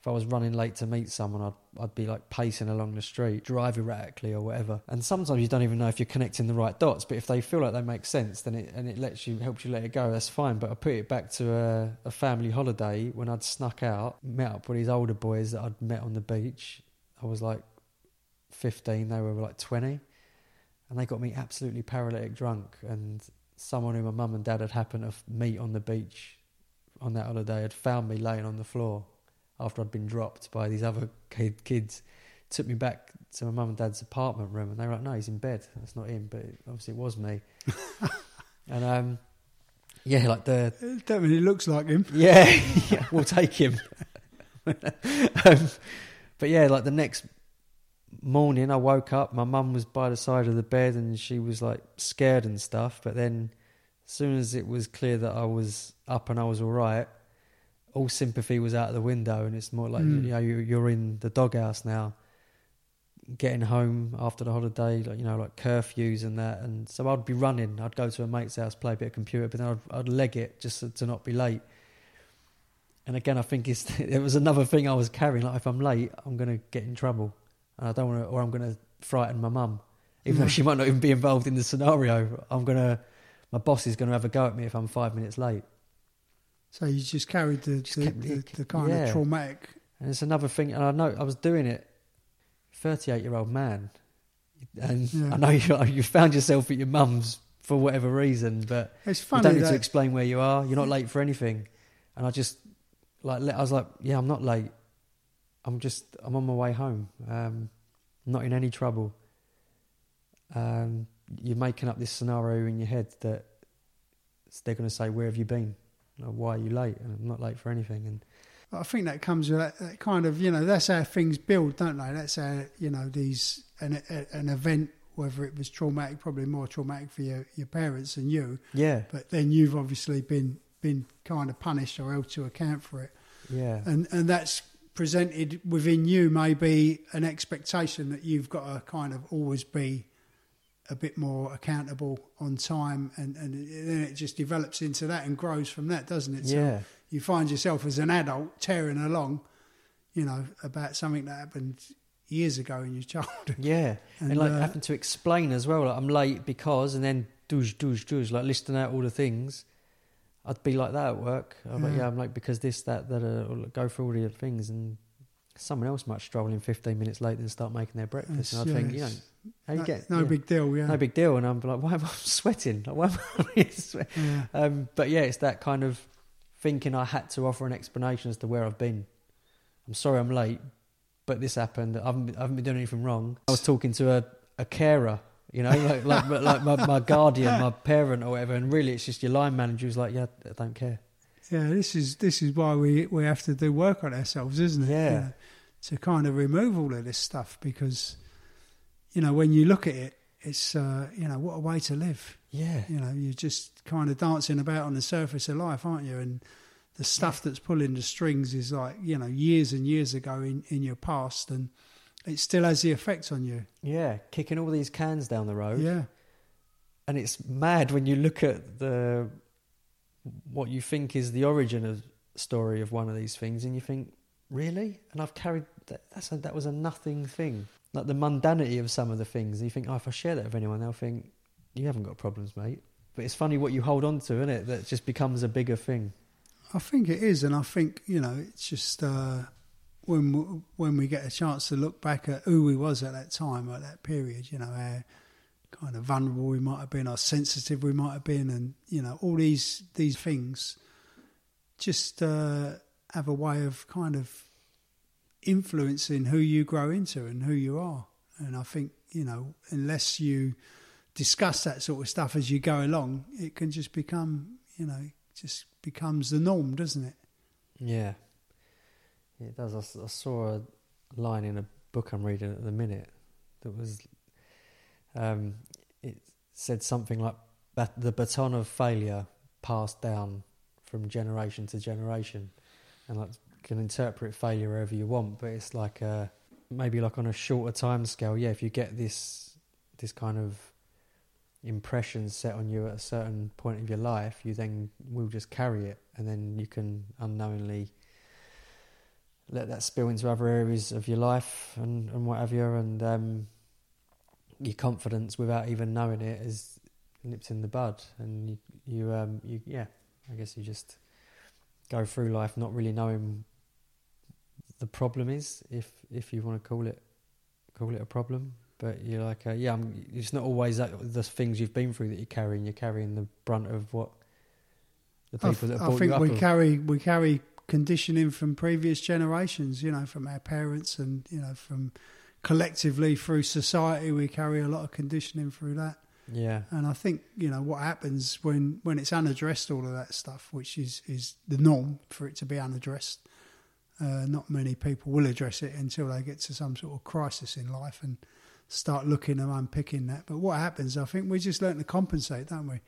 Speaker 2: if I was running late to meet someone, I'd I'd be like pacing along the street, drive erratically or whatever. And sometimes you don't even know if you're connecting the right dots. But if they feel like they make sense, then it and it lets you helps you let it go. That's fine. But I put it back to a, a family holiday when I'd snuck out, met up with these older boys that I'd met on the beach. I was like 15, they were like 20, and they got me absolutely paralytic drunk. And someone who my mum and dad had happened to meet on the beach on that holiday had found me laying on the floor after I'd been dropped by these other kids. Took me back to my mum and dad's apartment room, and they were like, "No, he's in bed. That's not him." But it, obviously, it was me. [laughs] and um, yeah, like the
Speaker 1: It definitely looks like him. [laughs]
Speaker 2: yeah, yeah we'll take him. [laughs] um, but yeah, like the next morning, I woke up. My mum was by the side of the bed, and she was like scared and stuff. But then, as soon as it was clear that I was up and I was all right, all sympathy was out of the window, and it's more like
Speaker 1: Mm.
Speaker 2: you know you- you're in the doghouse now. Getting home after the holiday, like you know, like curfews and that, and so I'd be running. I'd go to a mate's house, play a bit of computer, but then I'd, I'd leg it just to, to not be late. And again, I think it's [laughs] it was another thing I was carrying. Like if I'm late, I'm going to get in trouble, and I don't want to, or I'm going to frighten my mum, even though she might not even be involved in the scenario. I'm to, my boss is going to have a go at me if I'm five minutes late.
Speaker 1: So you just carried the
Speaker 2: Just
Speaker 1: the, the, the kind
Speaker 2: yeah.
Speaker 1: of traumatic.
Speaker 2: And it's another thing, and I know I was doing it. Thirty-eight-year-old man, and
Speaker 1: Yeah.
Speaker 2: I know you [laughs] you found yourself at your mum's for whatever reason, but
Speaker 1: It's
Speaker 2: you
Speaker 1: funny
Speaker 2: don't need to explain where you are. You're not late for anything. And I just like I was like, yeah, I'm not late. I'm just I'm on my way home. Um, not in any trouble. Um, you're making up this scenario in your head that they're going to say, "Where have you been? Why are you late?" And I'm not late for anything. And
Speaker 1: I think that comes with that, that kind of you know that's how things build, don't they? That's how you know these an a, an event, whether it was traumatic, probably more traumatic for your your parents than you,
Speaker 2: yeah,
Speaker 1: but then you've obviously been been kind of punished or held to account for it,
Speaker 2: yeah,
Speaker 1: and and that's presented within you maybe an expectation that you've got to kind of always be a bit more accountable on time and and then it just develops into that and grows from that doesn't it So
Speaker 2: yeah,
Speaker 1: you find yourself as an adult tearing along, you know, about something that happened years ago in your [laughs] childhood.
Speaker 2: yeah. And,
Speaker 1: And,
Speaker 2: like
Speaker 1: uh,
Speaker 2: having to explain as well. Like I'm late because, and then douche, douche, douche. Like listing out all the things. I'd be like that at work. I'm like,
Speaker 1: Yeah.
Speaker 2: yeah, I'm like because this, that, that. Uh, go through all the things, and someone else might stroll in 15 minutes late and start making their breakfast.
Speaker 1: It's-
Speaker 2: and I'd
Speaker 1: yeah,
Speaker 2: think, you know, how you
Speaker 1: no,
Speaker 2: get
Speaker 1: no
Speaker 2: yeah,
Speaker 1: big deal, yeah.
Speaker 2: no big deal. And I'm like, [laughs] why am I sweating? Like, why am I [laughs] sweating?
Speaker 1: yeah.
Speaker 2: Um, but yeah, it's that kind of thinking I had to offer an explanation as to where I've been. I'm sorry I'm late, but this happened. I haven't, I haven't been doing anything wrong. I was talking to a, a carer, you know, like like, like my, my guardian, my [laughs] parent or whatever, and really it's just your line manager who's like, yeah, I don't care.
Speaker 1: Yeah, this is this is why we, we have to do work on ourselves, isn't it?
Speaker 2: Yeah.
Speaker 1: To kind of remove all of this stuff because, you know, when you look at it, it's uh, you know what a way to live.
Speaker 2: Yeah,
Speaker 1: You know, you're just kind of dancing about on the surface of life, aren't you? And the stuff that's pulling the strings is like you know years and years ago in in your past, and it still has the effect on you.
Speaker 2: yeah, kicking all these cans down the road.
Speaker 1: Yeah,
Speaker 2: and it's mad when you look at the what you think is the origin of story of one of these things, and you think, really? And I've carried that. That's a, that was a nothing thing. like the mundanity of some of the things. You think, oh, if I share that with anyone, they'll think you haven't got problems, mate. But it's funny what you hold on to, isn't it? That just becomes a bigger thing.
Speaker 1: I think it is, and I think you know it's just uh, when we, when we get a chance to look back at who we was at that time, at that period, you know how kind of vulnerable we might have been, how sensitive we might have been, and you know all these these things just uh, have a way of kind of influencing who you grow into and who you are. And I think you know unless you discuss that sort of stuff as you go along, it can just become you know just becomes the norm, doesn't it?
Speaker 2: Yeah, it does. I, I saw a line in a book I'm reading at the minute that was, um, it said something like "Bat- the baton of failure passed down from generation to generation, and like can interpret failure however you want, but it's like a, maybe like on a shorter time scale. Yeah, if you get this this kind of impression set on you at a certain point of your life, you then will just carry it, and then you can unknowingly let that spill into other areas of your life and, and what have you, and um, your confidence without even knowing it is nipped in the bud, and you, you, um, you, yeah, I guess you just go through life not really knowing the problem is, if if you want to call it call it a problem. But you're like, uh, yeah, I'm, it's not always that, the things you've been through that you're carrying. You're carrying the brunt of what the
Speaker 1: I,
Speaker 2: people
Speaker 1: f-
Speaker 2: that
Speaker 1: I think
Speaker 2: you up.
Speaker 1: we carry we carry conditioning from previous generations. You know, from our parents, and you know, from collectively through society, we carry a lot of conditioning through that.
Speaker 2: Yeah,
Speaker 1: And I think you know what happens when when it's unaddressed, all of that stuff, which is is the norm for it to be unaddressed. Uh, not many people will address it until they get to some sort of crisis in life and start looking and unpicking that. But what happens, I think we just learn to compensate, don't we?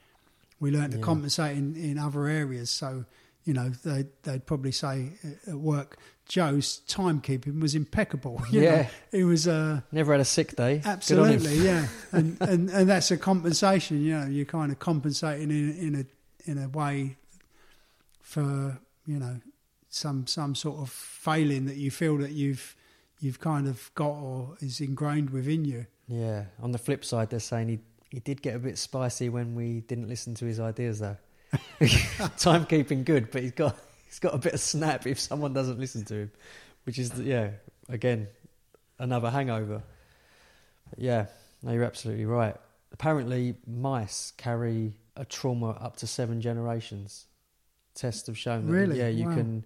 Speaker 1: We learn to
Speaker 2: Yeah.
Speaker 1: compensate in, in other areas. So, you know, they, they'd probably say at work, Joe's timekeeping was impeccable. [laughs] You know,
Speaker 2: yeah.
Speaker 1: he was uh,
Speaker 2: Never had a sick day. Good on him.
Speaker 1: absolutely, yeah, [laughs] and, and and that's a compensation. You know, you're kind of compensating in in a in a way for you know some some sort of failing that you feel that you've you've kind of got or is ingrained within you.
Speaker 2: Yeah. On the flip side, they're saying he he did get a bit spicy when we didn't listen to his ideas, though. [laughs] Timekeeping good, but he's got he's got a bit of snap if someone doesn't listen to him, which is yeah again another hangover. But yeah, no, you're absolutely right. Apparently, mice carry a trauma up to seven generations. Tests have shown that
Speaker 1: Really?
Speaker 2: yeah, you
Speaker 1: Wow.
Speaker 2: can.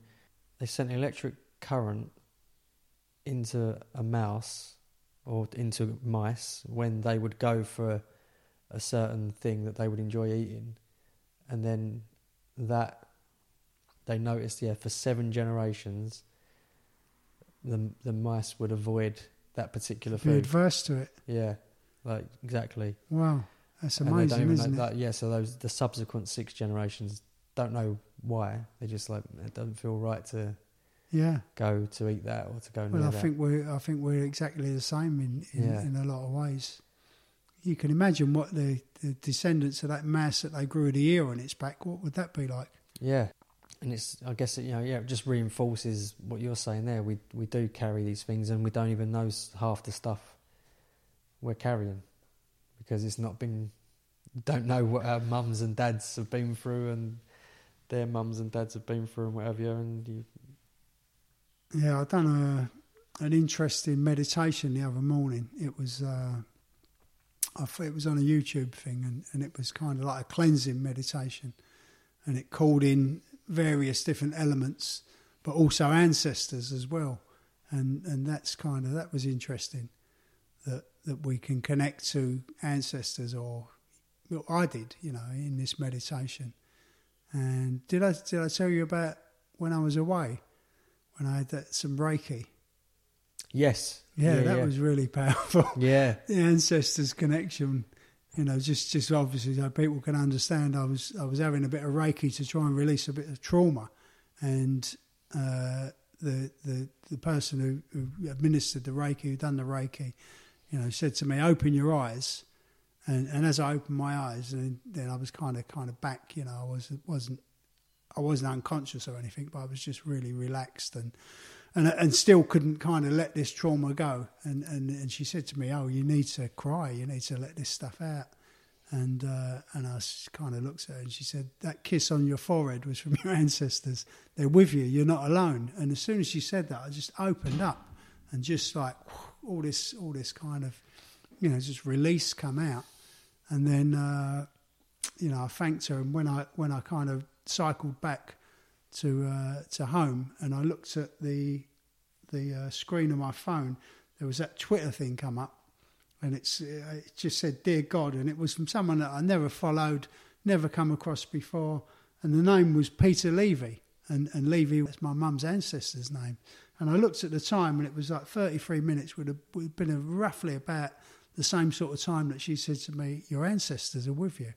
Speaker 2: They sent electric current into a mouse or into mice when they would go for a certain thing that they would enjoy eating, and then that they noticed, yeah, for seven generations, the the mice would avoid that particular food.
Speaker 1: Be adverse to it.
Speaker 2: Yeah, like exactly.
Speaker 1: Wow, that's
Speaker 2: And they don't
Speaker 1: amazing, isn't
Speaker 2: know
Speaker 1: it?
Speaker 2: that- yeah, so those the subsequent six generations don't know why. They just like it doesn't feel right to
Speaker 1: Yeah.
Speaker 2: go to eat that or to go near
Speaker 1: Well, I
Speaker 2: that.
Speaker 1: think we're I think we're exactly the same in in,
Speaker 2: Yeah.
Speaker 1: in a lot of ways. You can imagine what the, the descendants of that mass that they grew the ear on its back. What would that be like?
Speaker 2: Yeah, and it's I guess it, you know yeah it just reinforces what you're saying there. We we do carry these things and we don't even know half the stuff we're carrying because it's not been don't know what our mums and dads have been through and their mums and dads have been through and whatever and you
Speaker 1: Yeah, I done a, an interesting meditation the other morning. It was uh, it was on a YouTube thing, and, and it was kind of like a cleansing meditation, and it called in various different elements, but also ancestors as well, and and that's kind of that was interesting that that we can connect to ancestors, or well, I did, you know, in this meditation. And did I did I tell you about when I was away? when I had that, some Reiki.
Speaker 2: Yes
Speaker 1: Yeah,
Speaker 2: yeah
Speaker 1: that
Speaker 2: yeah.
Speaker 1: was really powerful. [laughs]
Speaker 2: yeah [laughs]
Speaker 1: the ancestors connection, you know, just just obviously so people can understand. I was I was having a bit of Reiki to try and release a bit of trauma, and uh, the the the person who, who administered the Reiki, who done the Reiki, you know, said to me, "Open your eyes." And, and as I opened my eyes, and then I was kind of kind of back, you know, I was wasn't I wasn't unconscious or anything, but I was just really relaxed and and and still couldn't kind of let this trauma go. And and and she said to me, "Oh, you need to cry. You need to let this stuff out." And uh, and I kind of looked at her and she said, "That kiss on your forehead was from [laughs] your ancestors. They're with you. You're not alone." And as soon as she said that, I just opened up and just like all this all this kind of you know just release come out. And then uh, you know I thanked her. And when I when I kind of cycled back to uh, to home, and I looked at the the uh, screen of my phone. There was that Twitter thing come up, and it's uh, it just said "Dear God," and it was from someone that I never followed, never come across before, and the name was Peter Levy, and and Levy was my mum's ancestor's name. And I looked at the time, and it was like 33 minutes. Would have, would have been roughly about the same sort of time that she said to me, "Your ancestors are with you,"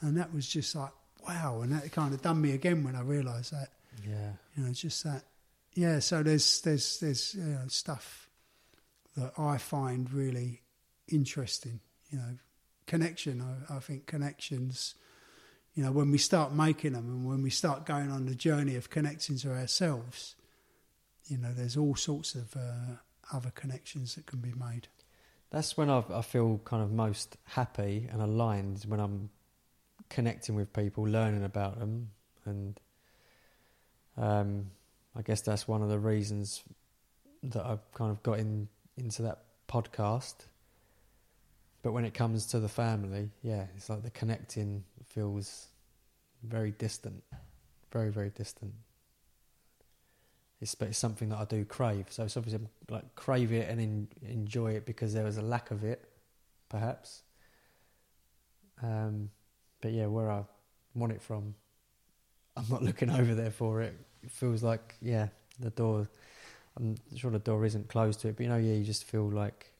Speaker 1: and that was just like wow, and that kind of done me again when I realised that.
Speaker 2: Yeah.
Speaker 1: You know, it's just that. Yeah. So there's there's there's you know, stuff that I find really interesting. You know, connection. I, I think connections. You know, when we start making them and when we start going on the journey of connecting to ourselves, you know, there's all sorts of uh, other connections that can be made.
Speaker 2: That's when i I feel kind of most happy and aligned when I'm connecting with people, learning about them, and um, I guess that's one of the reasons that I've kind of got in, into that podcast. But when it comes to the family, yeah, it's like the connecting feels very distant, very very distant. It's, it's something that I do crave. So it's obviously like crave it and in, enjoy it because there was a lack of it, perhaps. Um, but yeah, where I want it from, I'm not [laughs] looking over there for it. It feels like yeah, the door. I'm sure the door isn't closed to it, but you know, yeah, you just feel like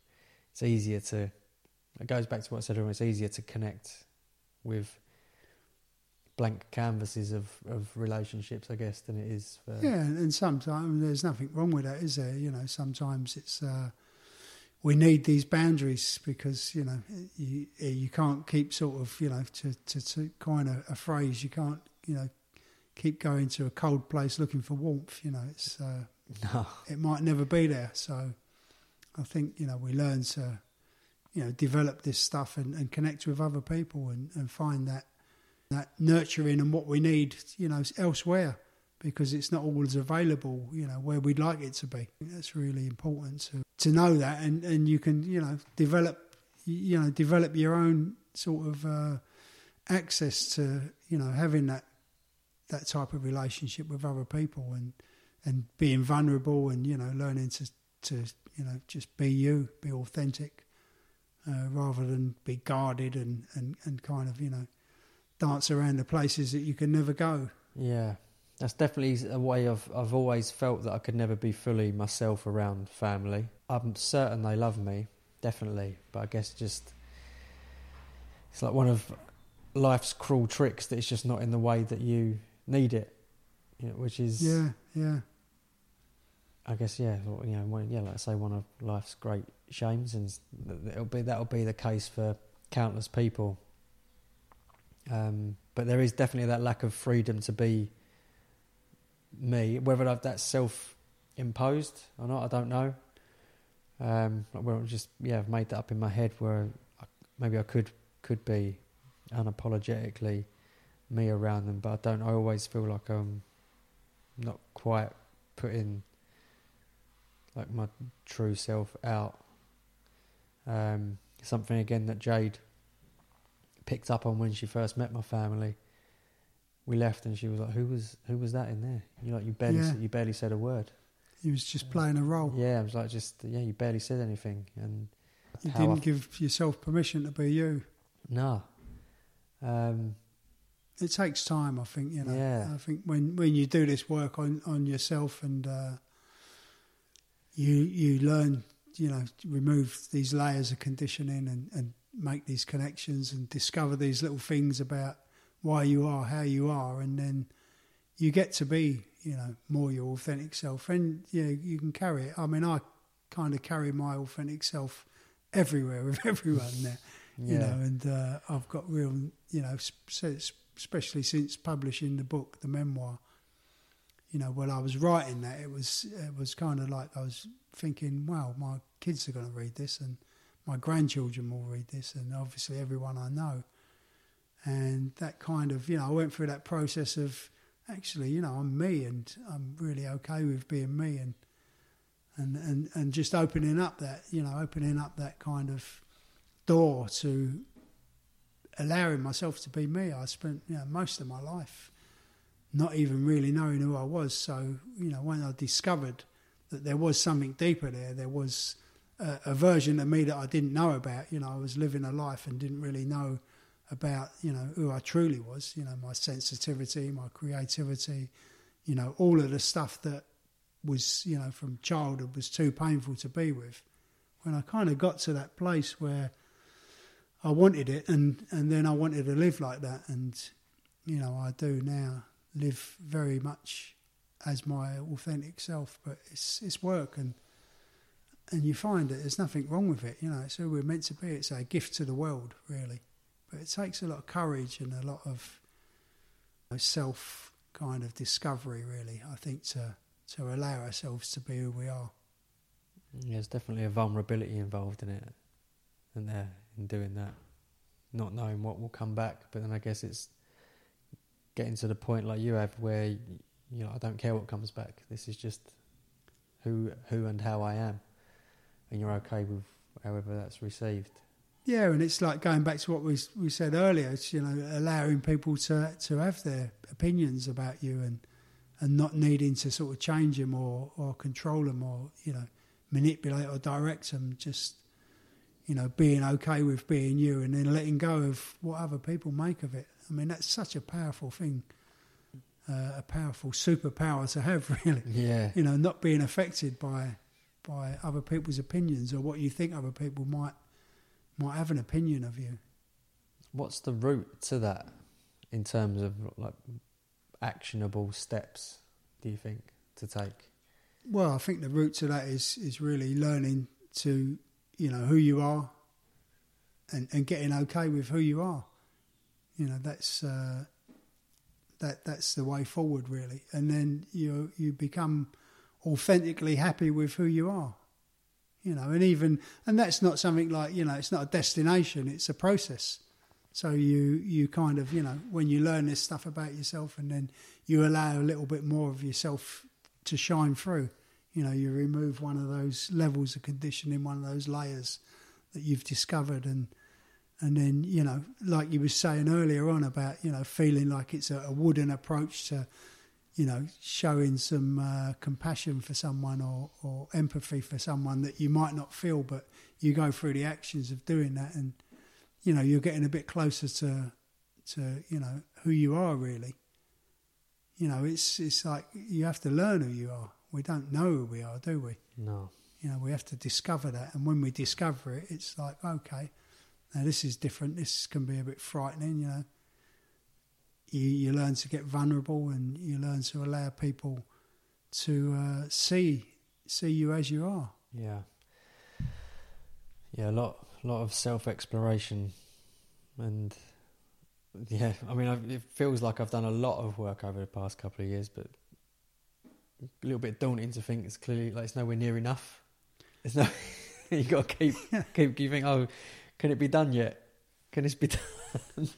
Speaker 2: it's easier to. It goes back to what I said earlier. It's easier to connect with blank canvases of, of relationships, I guess, than it is for.
Speaker 1: Yeah, and sometimes there's nothing wrong with that, is there? You know, sometimes it's uh, we need these boundaries because you know you you can't keep sort of you know to to, to coin a, a, phrase you can't you know keep going to a cold place looking for warmth you know it's uh, [laughs] no. it might never be there so I think you know we learn to you know develop this stuff and, and connect with other people and, and find that that nurturing and what we need you know elsewhere because it's not always available, you know, where we'd like it to be. That's really important to to know that, and and you can, you know, develop, you know, develop your own sort of uh, access to, you know, having that that type of relationship with other people and and being vulnerable and you know learning to to you know just be you, be authentic, uh, rather than be guarded and, and and kind of you know dance around the places that you can never go.
Speaker 2: Yeah, that's definitely a way of I've always felt that I could never be fully myself around family. I'm certain they love me, definitely, but I guess just it's like one of life's cruel tricks that it's just not in the way that you need it, you know, which is
Speaker 1: yeah, yeah.
Speaker 2: I guess yeah, you know, yeah, like I say, one of life's great shames, and it'll be that'll be the case for countless people. Um, but there is definitely that lack of freedom to be me. Whether that's self imposed or not, I don't know. Um, where just yeah, I've made that up in my head where I, maybe I could could be unapologetically me around them, but I don't. I always feel like I'm not quite putting like my true self out. Um, something again that Jade picked up on when she first met my family we left and she was like, "Who was who was that in there?" You like you barely yeah. you barely said a word.
Speaker 1: He was just playing a role.
Speaker 2: Yeah, I was like, just yeah, you barely said anything, and
Speaker 1: you didn't give yourself permission to be you.
Speaker 2: No. Um,
Speaker 1: it takes time, I think. You know, yeah. I think when when you do this work on on yourself and uh, you you learn, you know, remove these layers of conditioning and and make these connections and discover these little things about why you are how you are, and then you get to be, you know, more your authentic self, and yeah, you can carry it. I mean, I kind of carry my authentic self everywhere with [laughs] everyone there, you know, and uh, I've got real, you know, especially since publishing the book, the memoir, you know, while I was writing that, it was it was kind of like I was thinking, wow, my kids are going to read this, and my grandchildren will read this, and obviously everyone I know. And that kind of, you know, I went through that process of actually, you know, I'm me, and I'm really okay with being me, and and and and just opening up that, you know, opening up that kind of door to allowing myself to be me. I spent, you know, most of my life not even really knowing who I was. So, you know, when I discovered that there was something deeper there, there was a, a, version of me that I didn't know about. You know, I was living a life and didn't really know about, you know, who I truly was, you know, my sensitivity, my creativity, you know, all of the stuff that was, you know, from childhood was too painful to be with. When I kind of got to that place where I wanted it and, and then I wanted to live like that and, you know, I do now live very much as my authentic self, but it's it's work and and you find that there's nothing wrong with it. You know, it's who we're meant to be. It's a gift to the world, really. But it takes a lot of courage and a lot of self kind of discovery, really. I think to to allow ourselves to be who we are.
Speaker 2: Yeah, there's definitely a vulnerability involved in it, and there in doing that, not knowing what will come back. But then I guess it's getting to the point like you have where you know I don't care what comes back. This is just who who and how I am, and you're okay with however that's received.
Speaker 1: Yeah, and it's like going back to what we we said earlier. It's you know allowing people to to have their opinions about you and and not needing to sort of change them or or control them or you know manipulate or direct them. Just you know being okay with being you and then letting go of what other people make of it. I mean, that's such a powerful thing, uh, a powerful superpower to have, [laughs] really.
Speaker 2: Yeah.
Speaker 1: You know, not being affected by by other people's opinions or what you think other people might might have an opinion of you.
Speaker 2: What's the route to that in terms of like actionable steps? Do you think to take?
Speaker 1: Well, I think the route to that is is really learning to you know who you are and and getting okay with who you are you know that's uh, that that's the way forward really and then you you become authentically happy with who you are you know and even and that's not something like you know it's not a destination it's a process. So you you kind of you know when you learn this stuff about yourself and then you allow a little bit more of yourself to shine through you know you remove one of those levels of conditioning one of those layers that you've discovered and and then you know like you were saying earlier on about you know feeling like it's a, a wooden approach to you know showing some uh, compassion for someone or, or empathy for someone that you might not feel but you go through the actions of doing that and you know you're getting a bit closer to to you know who you are really. You know it's it's like you have to learn who you are. We don't know who we are do we?
Speaker 2: No.
Speaker 1: You know we have to discover that. And when we discover it it's like okay now this is different. This can be a bit frightening, you know. You, you learn to get vulnerable and you learn to allow people to uh, see see you as you are.
Speaker 2: Yeah. Yeah, a lot lot of self exploration, and yeah, I mean, I've, it feels like I've done a lot of work over the past couple of years, but a little bit daunting to think it's clearly like it's nowhere near enough. It's no, [laughs] you got to keep [laughs] keep keeping. Oh, can it be done yet? Can this be [laughs] done?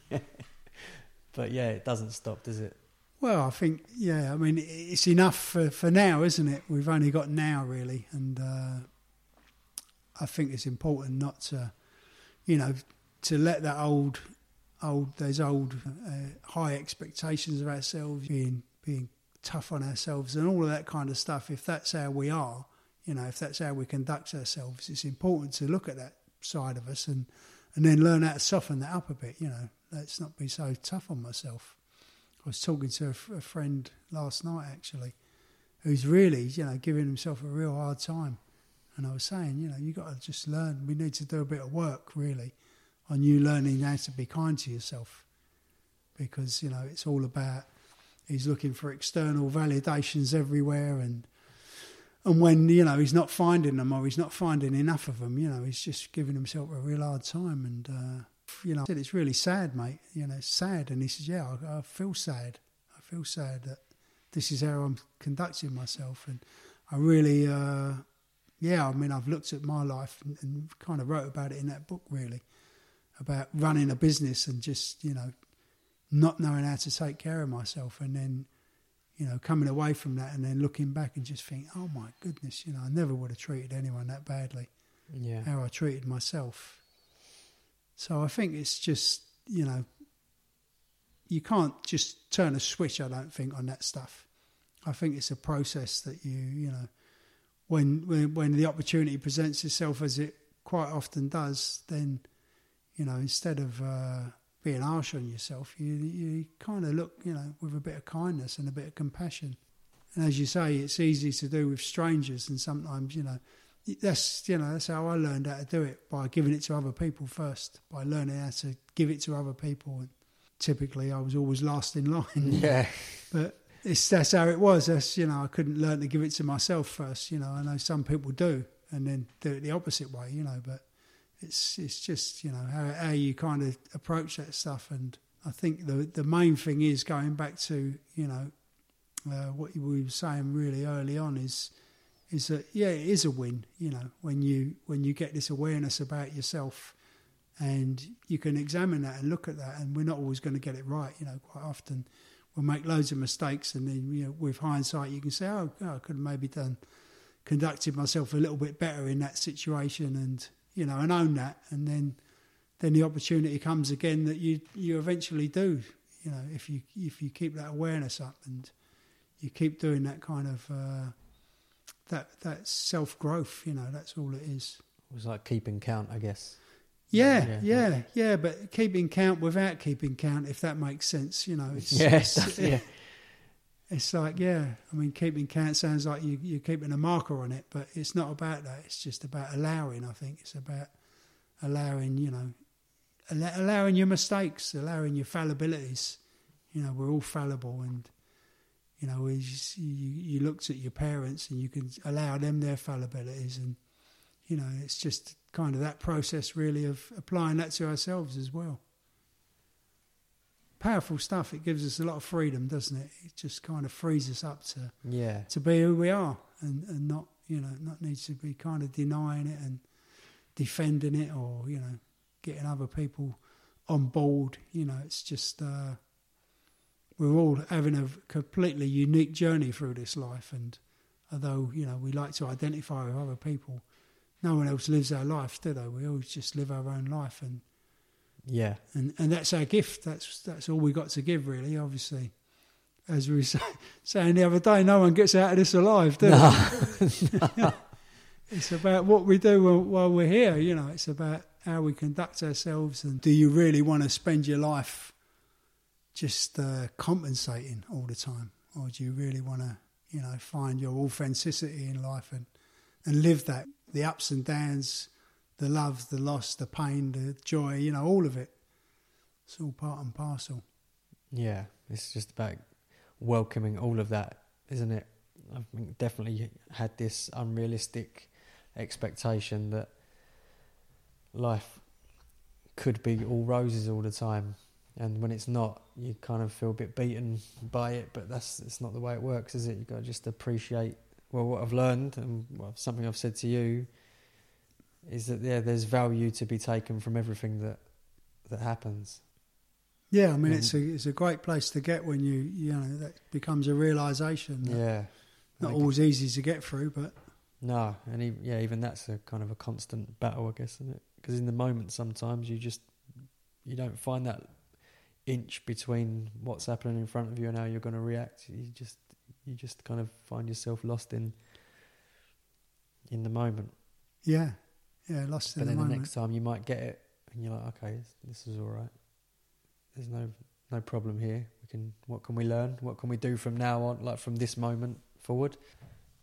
Speaker 2: But yeah, it doesn't stop, does it?
Speaker 1: Well, I think yeah. I mean, it's enough for, for now, isn't it? We've only got now, really, and uh, I think it's important not to, you know, to let that old, old those old uh, high expectations of ourselves, being being tough on ourselves, and all of that kind of stuff. If that's how we are, you know, if that's how we conduct ourselves, it's important to look at that side of us and and then learn how to soften that up a bit. You know, let's not be so tough on myself. I was talking to a, a friend last night actually, who's really you know giving himself a real hard time, and I was saying, you know, you got to just learn. We need to do a bit of work really on you learning how to be kind to yourself, because you know it's all about. He's looking for external validations everywhere and and when you know he's not finding them or he's not finding enough of them, you know, he's just giving himself a real hard time. And uh, you know, I said it's really sad, mate. You know, sad. And he says, "Yeah, I, I, feel sad. I feel sad that this is how I'm conducting myself. And I really, uh, yeah, I mean, I've looked at my life and, and kind of wrote about it in that book, really, about running a business and just, you know, not knowing how to take care of myself and then, you know, coming away from that and then looking back and just think, oh my goodness, you know, I never would have treated anyone that badly.
Speaker 2: Yeah.
Speaker 1: How I treated myself. So I think it's just, you know, you can't just turn a switch, I don't think, on that stuff. I think it's a process that you, you know, when when, when the opportunity presents itself as it quite often does, then, you know, instead of uh, being harsh on yourself, you you kind of look, you know, with a bit of kindness and a bit of compassion. And as you say, it's easy to do with strangers, and sometimes, you know, that's you know that's how I learned how to do it by giving it to other people first, by learning how to give it to other people. And typically, I was always last in line. [laughs]
Speaker 2: Yeah.
Speaker 1: But it's that's how it was. That's you know I couldn't learn to give it to myself first. You know I know some people do, and then do it the opposite way. You know, but it's it's just you know how how you kind of approach that stuff. And I think the the main thing is going back to you know uh, what we were saying really early on is is that yeah it is a win. You know when you when you get this awareness about yourself. And you can examine that and look at that, and we're not always going to get it right. You know, quite often we'll make loads of mistakes, and then you know, with hindsight, you can say, "Oh, oh I could have maybe done conducted myself a little bit better in that situation," and you know, and own that, and then then the opportunity comes again that you you eventually do. You know, if you if you keep that awareness up and you keep doing that kind of uh, that that self growth, you know, that's all it is.
Speaker 2: It was like keeping count, I guess.
Speaker 1: Yeah,
Speaker 2: Yeah.
Speaker 1: yeah, yeah, but keeping count without keeping count, if that makes sense, you know. It's,
Speaker 2: Yeah,
Speaker 1: it's,
Speaker 2: yeah.
Speaker 1: it's like, yeah, I mean, keeping count sounds like you, you're keeping a marker on it, but it's not about that. It's just about allowing, I think. It's about allowing, you know, allowing your mistakes, allowing your fallibilities. You know, we're all fallible and, you know, just, you, you looked at your parents and you can allow them their fallibilities and, you know, it's just kind of that process really of applying that to ourselves as well. Powerful stuff. It gives us a lot of freedom, doesn't it? It just kind of frees us up to
Speaker 2: Yeah.
Speaker 1: to be who we are and, and not you know not need to be kind of denying it and defending it or you know getting other people on board. You know, it's just uh, we're all having a completely unique journey through this life, and although you know we like to identify with other people, no one else lives our life, do they? We always just live our own life, and
Speaker 2: Yeah.
Speaker 1: and and that's our gift. That's that's all we got to give, really. Obviously, as we were [laughs] say, saying the other day, no one gets out of this alive, do they? [laughs] it's about what we do while, while we're here. You know, it's about how we conduct ourselves, and do you really want to spend your life just uh, compensating all the time, or do you really want to, you know, find your authenticity in life and and live that the ups and downs, the love, the loss, the pain, the joy, you know, all of it. It's all part and parcel.
Speaker 2: Yeah, it's just about welcoming all of that, isn't it? I've definitely had this unrealistic expectation that life could be all roses all the time, and when it's not, you kind of feel a bit beaten by it. But that's it's not the way it works, is it? You've got to just appreciate well what I've learned and what, something I've said to you is that yeah, there's value to be taken from everything that that happens.
Speaker 1: Yeah, I mean,
Speaker 2: Mhm.
Speaker 1: it's a it's a great place to get when you you know that becomes a realization. that
Speaker 2: Yeah.
Speaker 1: not
Speaker 2: Like-
Speaker 1: always easy to get through, but
Speaker 2: No, and even, yeah, even that's a kind of a constant battle, I guess, isn't it? Because in the moment, sometimes you just you don't find that inch between what's happening in front of you and how you're going to react. You just you just kind of find yourself lost in in the moment.
Speaker 1: yeah, yeah, lost
Speaker 2: but
Speaker 1: in the
Speaker 2: then the next time you might get it, and you're like, okay, this, this is all right. There's no no problem here. We can. What can we learn? What can we do from now on? Like from this moment forward.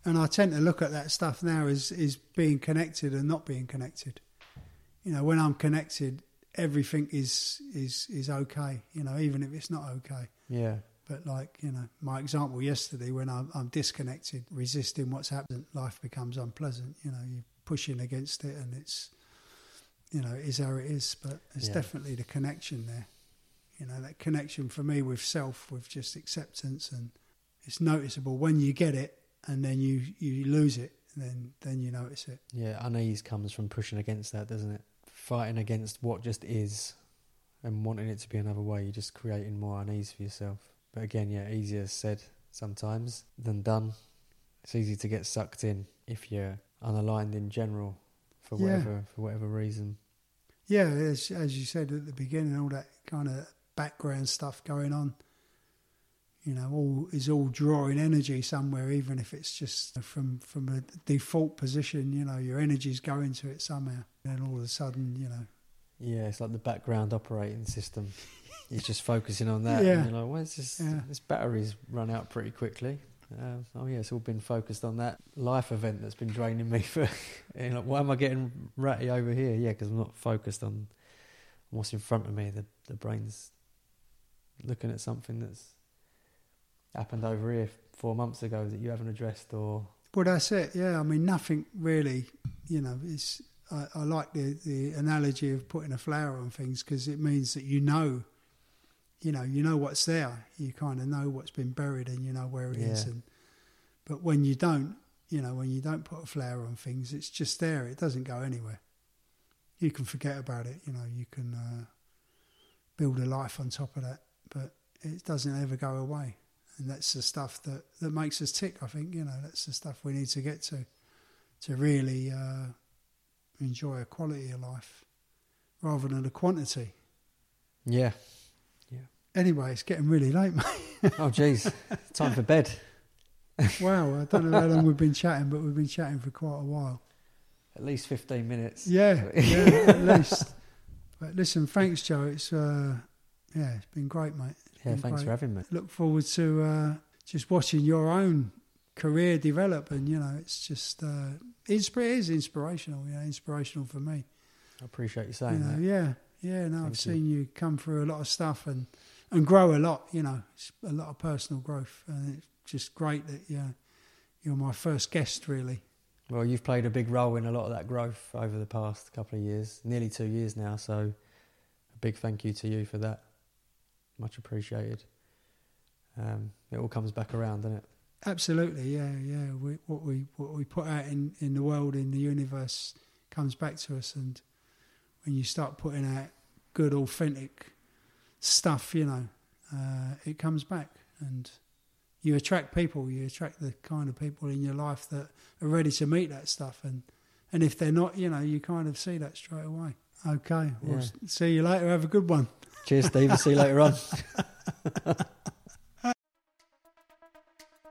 Speaker 1: And I tend to look at that stuff now as is being connected and not being connected. You know, when I'm connected, everything is is is okay. You know, even if it's not okay.
Speaker 2: Yeah.
Speaker 1: But like you know, my example yesterday, when I'm, I'm disconnected, resisting what's happened, life becomes unpleasant. You know, you're pushing against it, and it's you know, it is how it is. But it's
Speaker 2: Yeah.
Speaker 1: definitely the connection there. You know, that connection for me with self, with just acceptance and it's noticeable when you get it and then you you lose it. Then then you notice it.
Speaker 2: Yeah, unease comes from pushing against that, doesn't it? Fighting against what just is and wanting it to be another way. You're just creating more unease for yourself. But again, yeah, easier said sometimes than done. It's easy to get sucked in if you're unaligned in general for
Speaker 1: Yeah.
Speaker 2: whatever for whatever reason.
Speaker 1: Yeah, as, as you said at the beginning, all that kind of background stuff going on. You know, all is all drawing energy somewhere, even if it's just from from a default position. You know, your energy's going to it somehow. And all of a sudden, you know,
Speaker 2: Yeah, it's like the background operating system. [laughs] You're just focusing on that.
Speaker 1: Yeah.
Speaker 2: And you're like, where's this?
Speaker 1: Yeah.
Speaker 2: This battery's run out pretty quickly. Uh, oh yeah, it's all been focused on that life event that's been draining me for. [laughs] and like, why am I getting ratty over here? Yeah, because I'm not focused on what's in front of me. The the brain's looking at something that's happened over here four months ago that you haven't addressed, or
Speaker 1: Well, that's it. Yeah, I mean, nothing really. You know, it's. I, I like the the analogy of putting a flower on things because it means that you know. You know, you know what's there. You kind of know what's been buried, and you know where it is.
Speaker 2: Yeah.
Speaker 1: And but when you don't, you know, when you don't put a flower on things, it's just there. It doesn't go anywhere. You can forget about it. You know, you can uh, build a life on top of that, but it doesn't ever go away and that's the stuff that, that makes us tick. I think you know that's the stuff we need to get to to really uh, enjoy a quality of life rather than a quantity.
Speaker 2: yeah. Yeah.
Speaker 1: Anyway, it's getting really late, mate.
Speaker 2: Oh jeez, [laughs] time for bed.
Speaker 1: wow, I don't know how long we've been chatting, but we've been chatting for quite a while.
Speaker 2: At least fifteen minutes.
Speaker 1: Yeah, yeah, [laughs] at least. But listen, thanks, Joe. It's uh, yeah, it's been great, mate.
Speaker 2: Yeah, thanks
Speaker 1: great.
Speaker 2: for having me.
Speaker 1: Look forward to uh, just watching your own career develop, and you know, it's just uh, insp- it is inspirational. You know, inspirational for me.
Speaker 2: I appreciate you saying You
Speaker 1: know,
Speaker 2: that.
Speaker 1: yeah, yeah. No, I've
Speaker 2: Thank you.
Speaker 1: seen you come through a lot of stuff and and grow a lot. You know, it's a lot of personal growth, and it's just great that you're you're my first guest, really.
Speaker 2: Well, you've played a big role in a lot of that growth over the past couple of years, nearly two years now. So, a big thank you to you for that. Much appreciated. Um, it all comes back around, doesn't it?
Speaker 1: Absolutely, yeah, yeah. We, what we what we put out in, in the world, in the universe, comes back to us, and when you start putting out good, authentic stuff, you know, uh, it comes back, and you attract people. You attract the kind of people in your life that are ready to meet that stuff, and and if they're not, you know, you kind of see that straight away. Okay, we'll see you later. Have a good one.
Speaker 2: Cheers, Steve. See you later on. [laughs]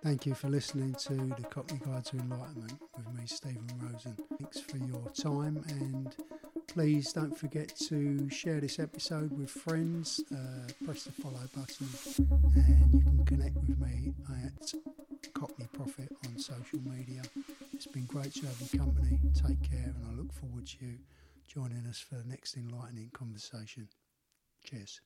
Speaker 1: Thank you for listening to the Cockney Guide to Enlightenment with me, Stephen Rosen. Thanks for your time, and please don't forget to share this episode with friends. Uh, press the follow button, and you can connect with me at Cockney Profit on social media. It's been great to have your company. Take care, and I look forward to you joining us for the next enlightening conversation. Cheers.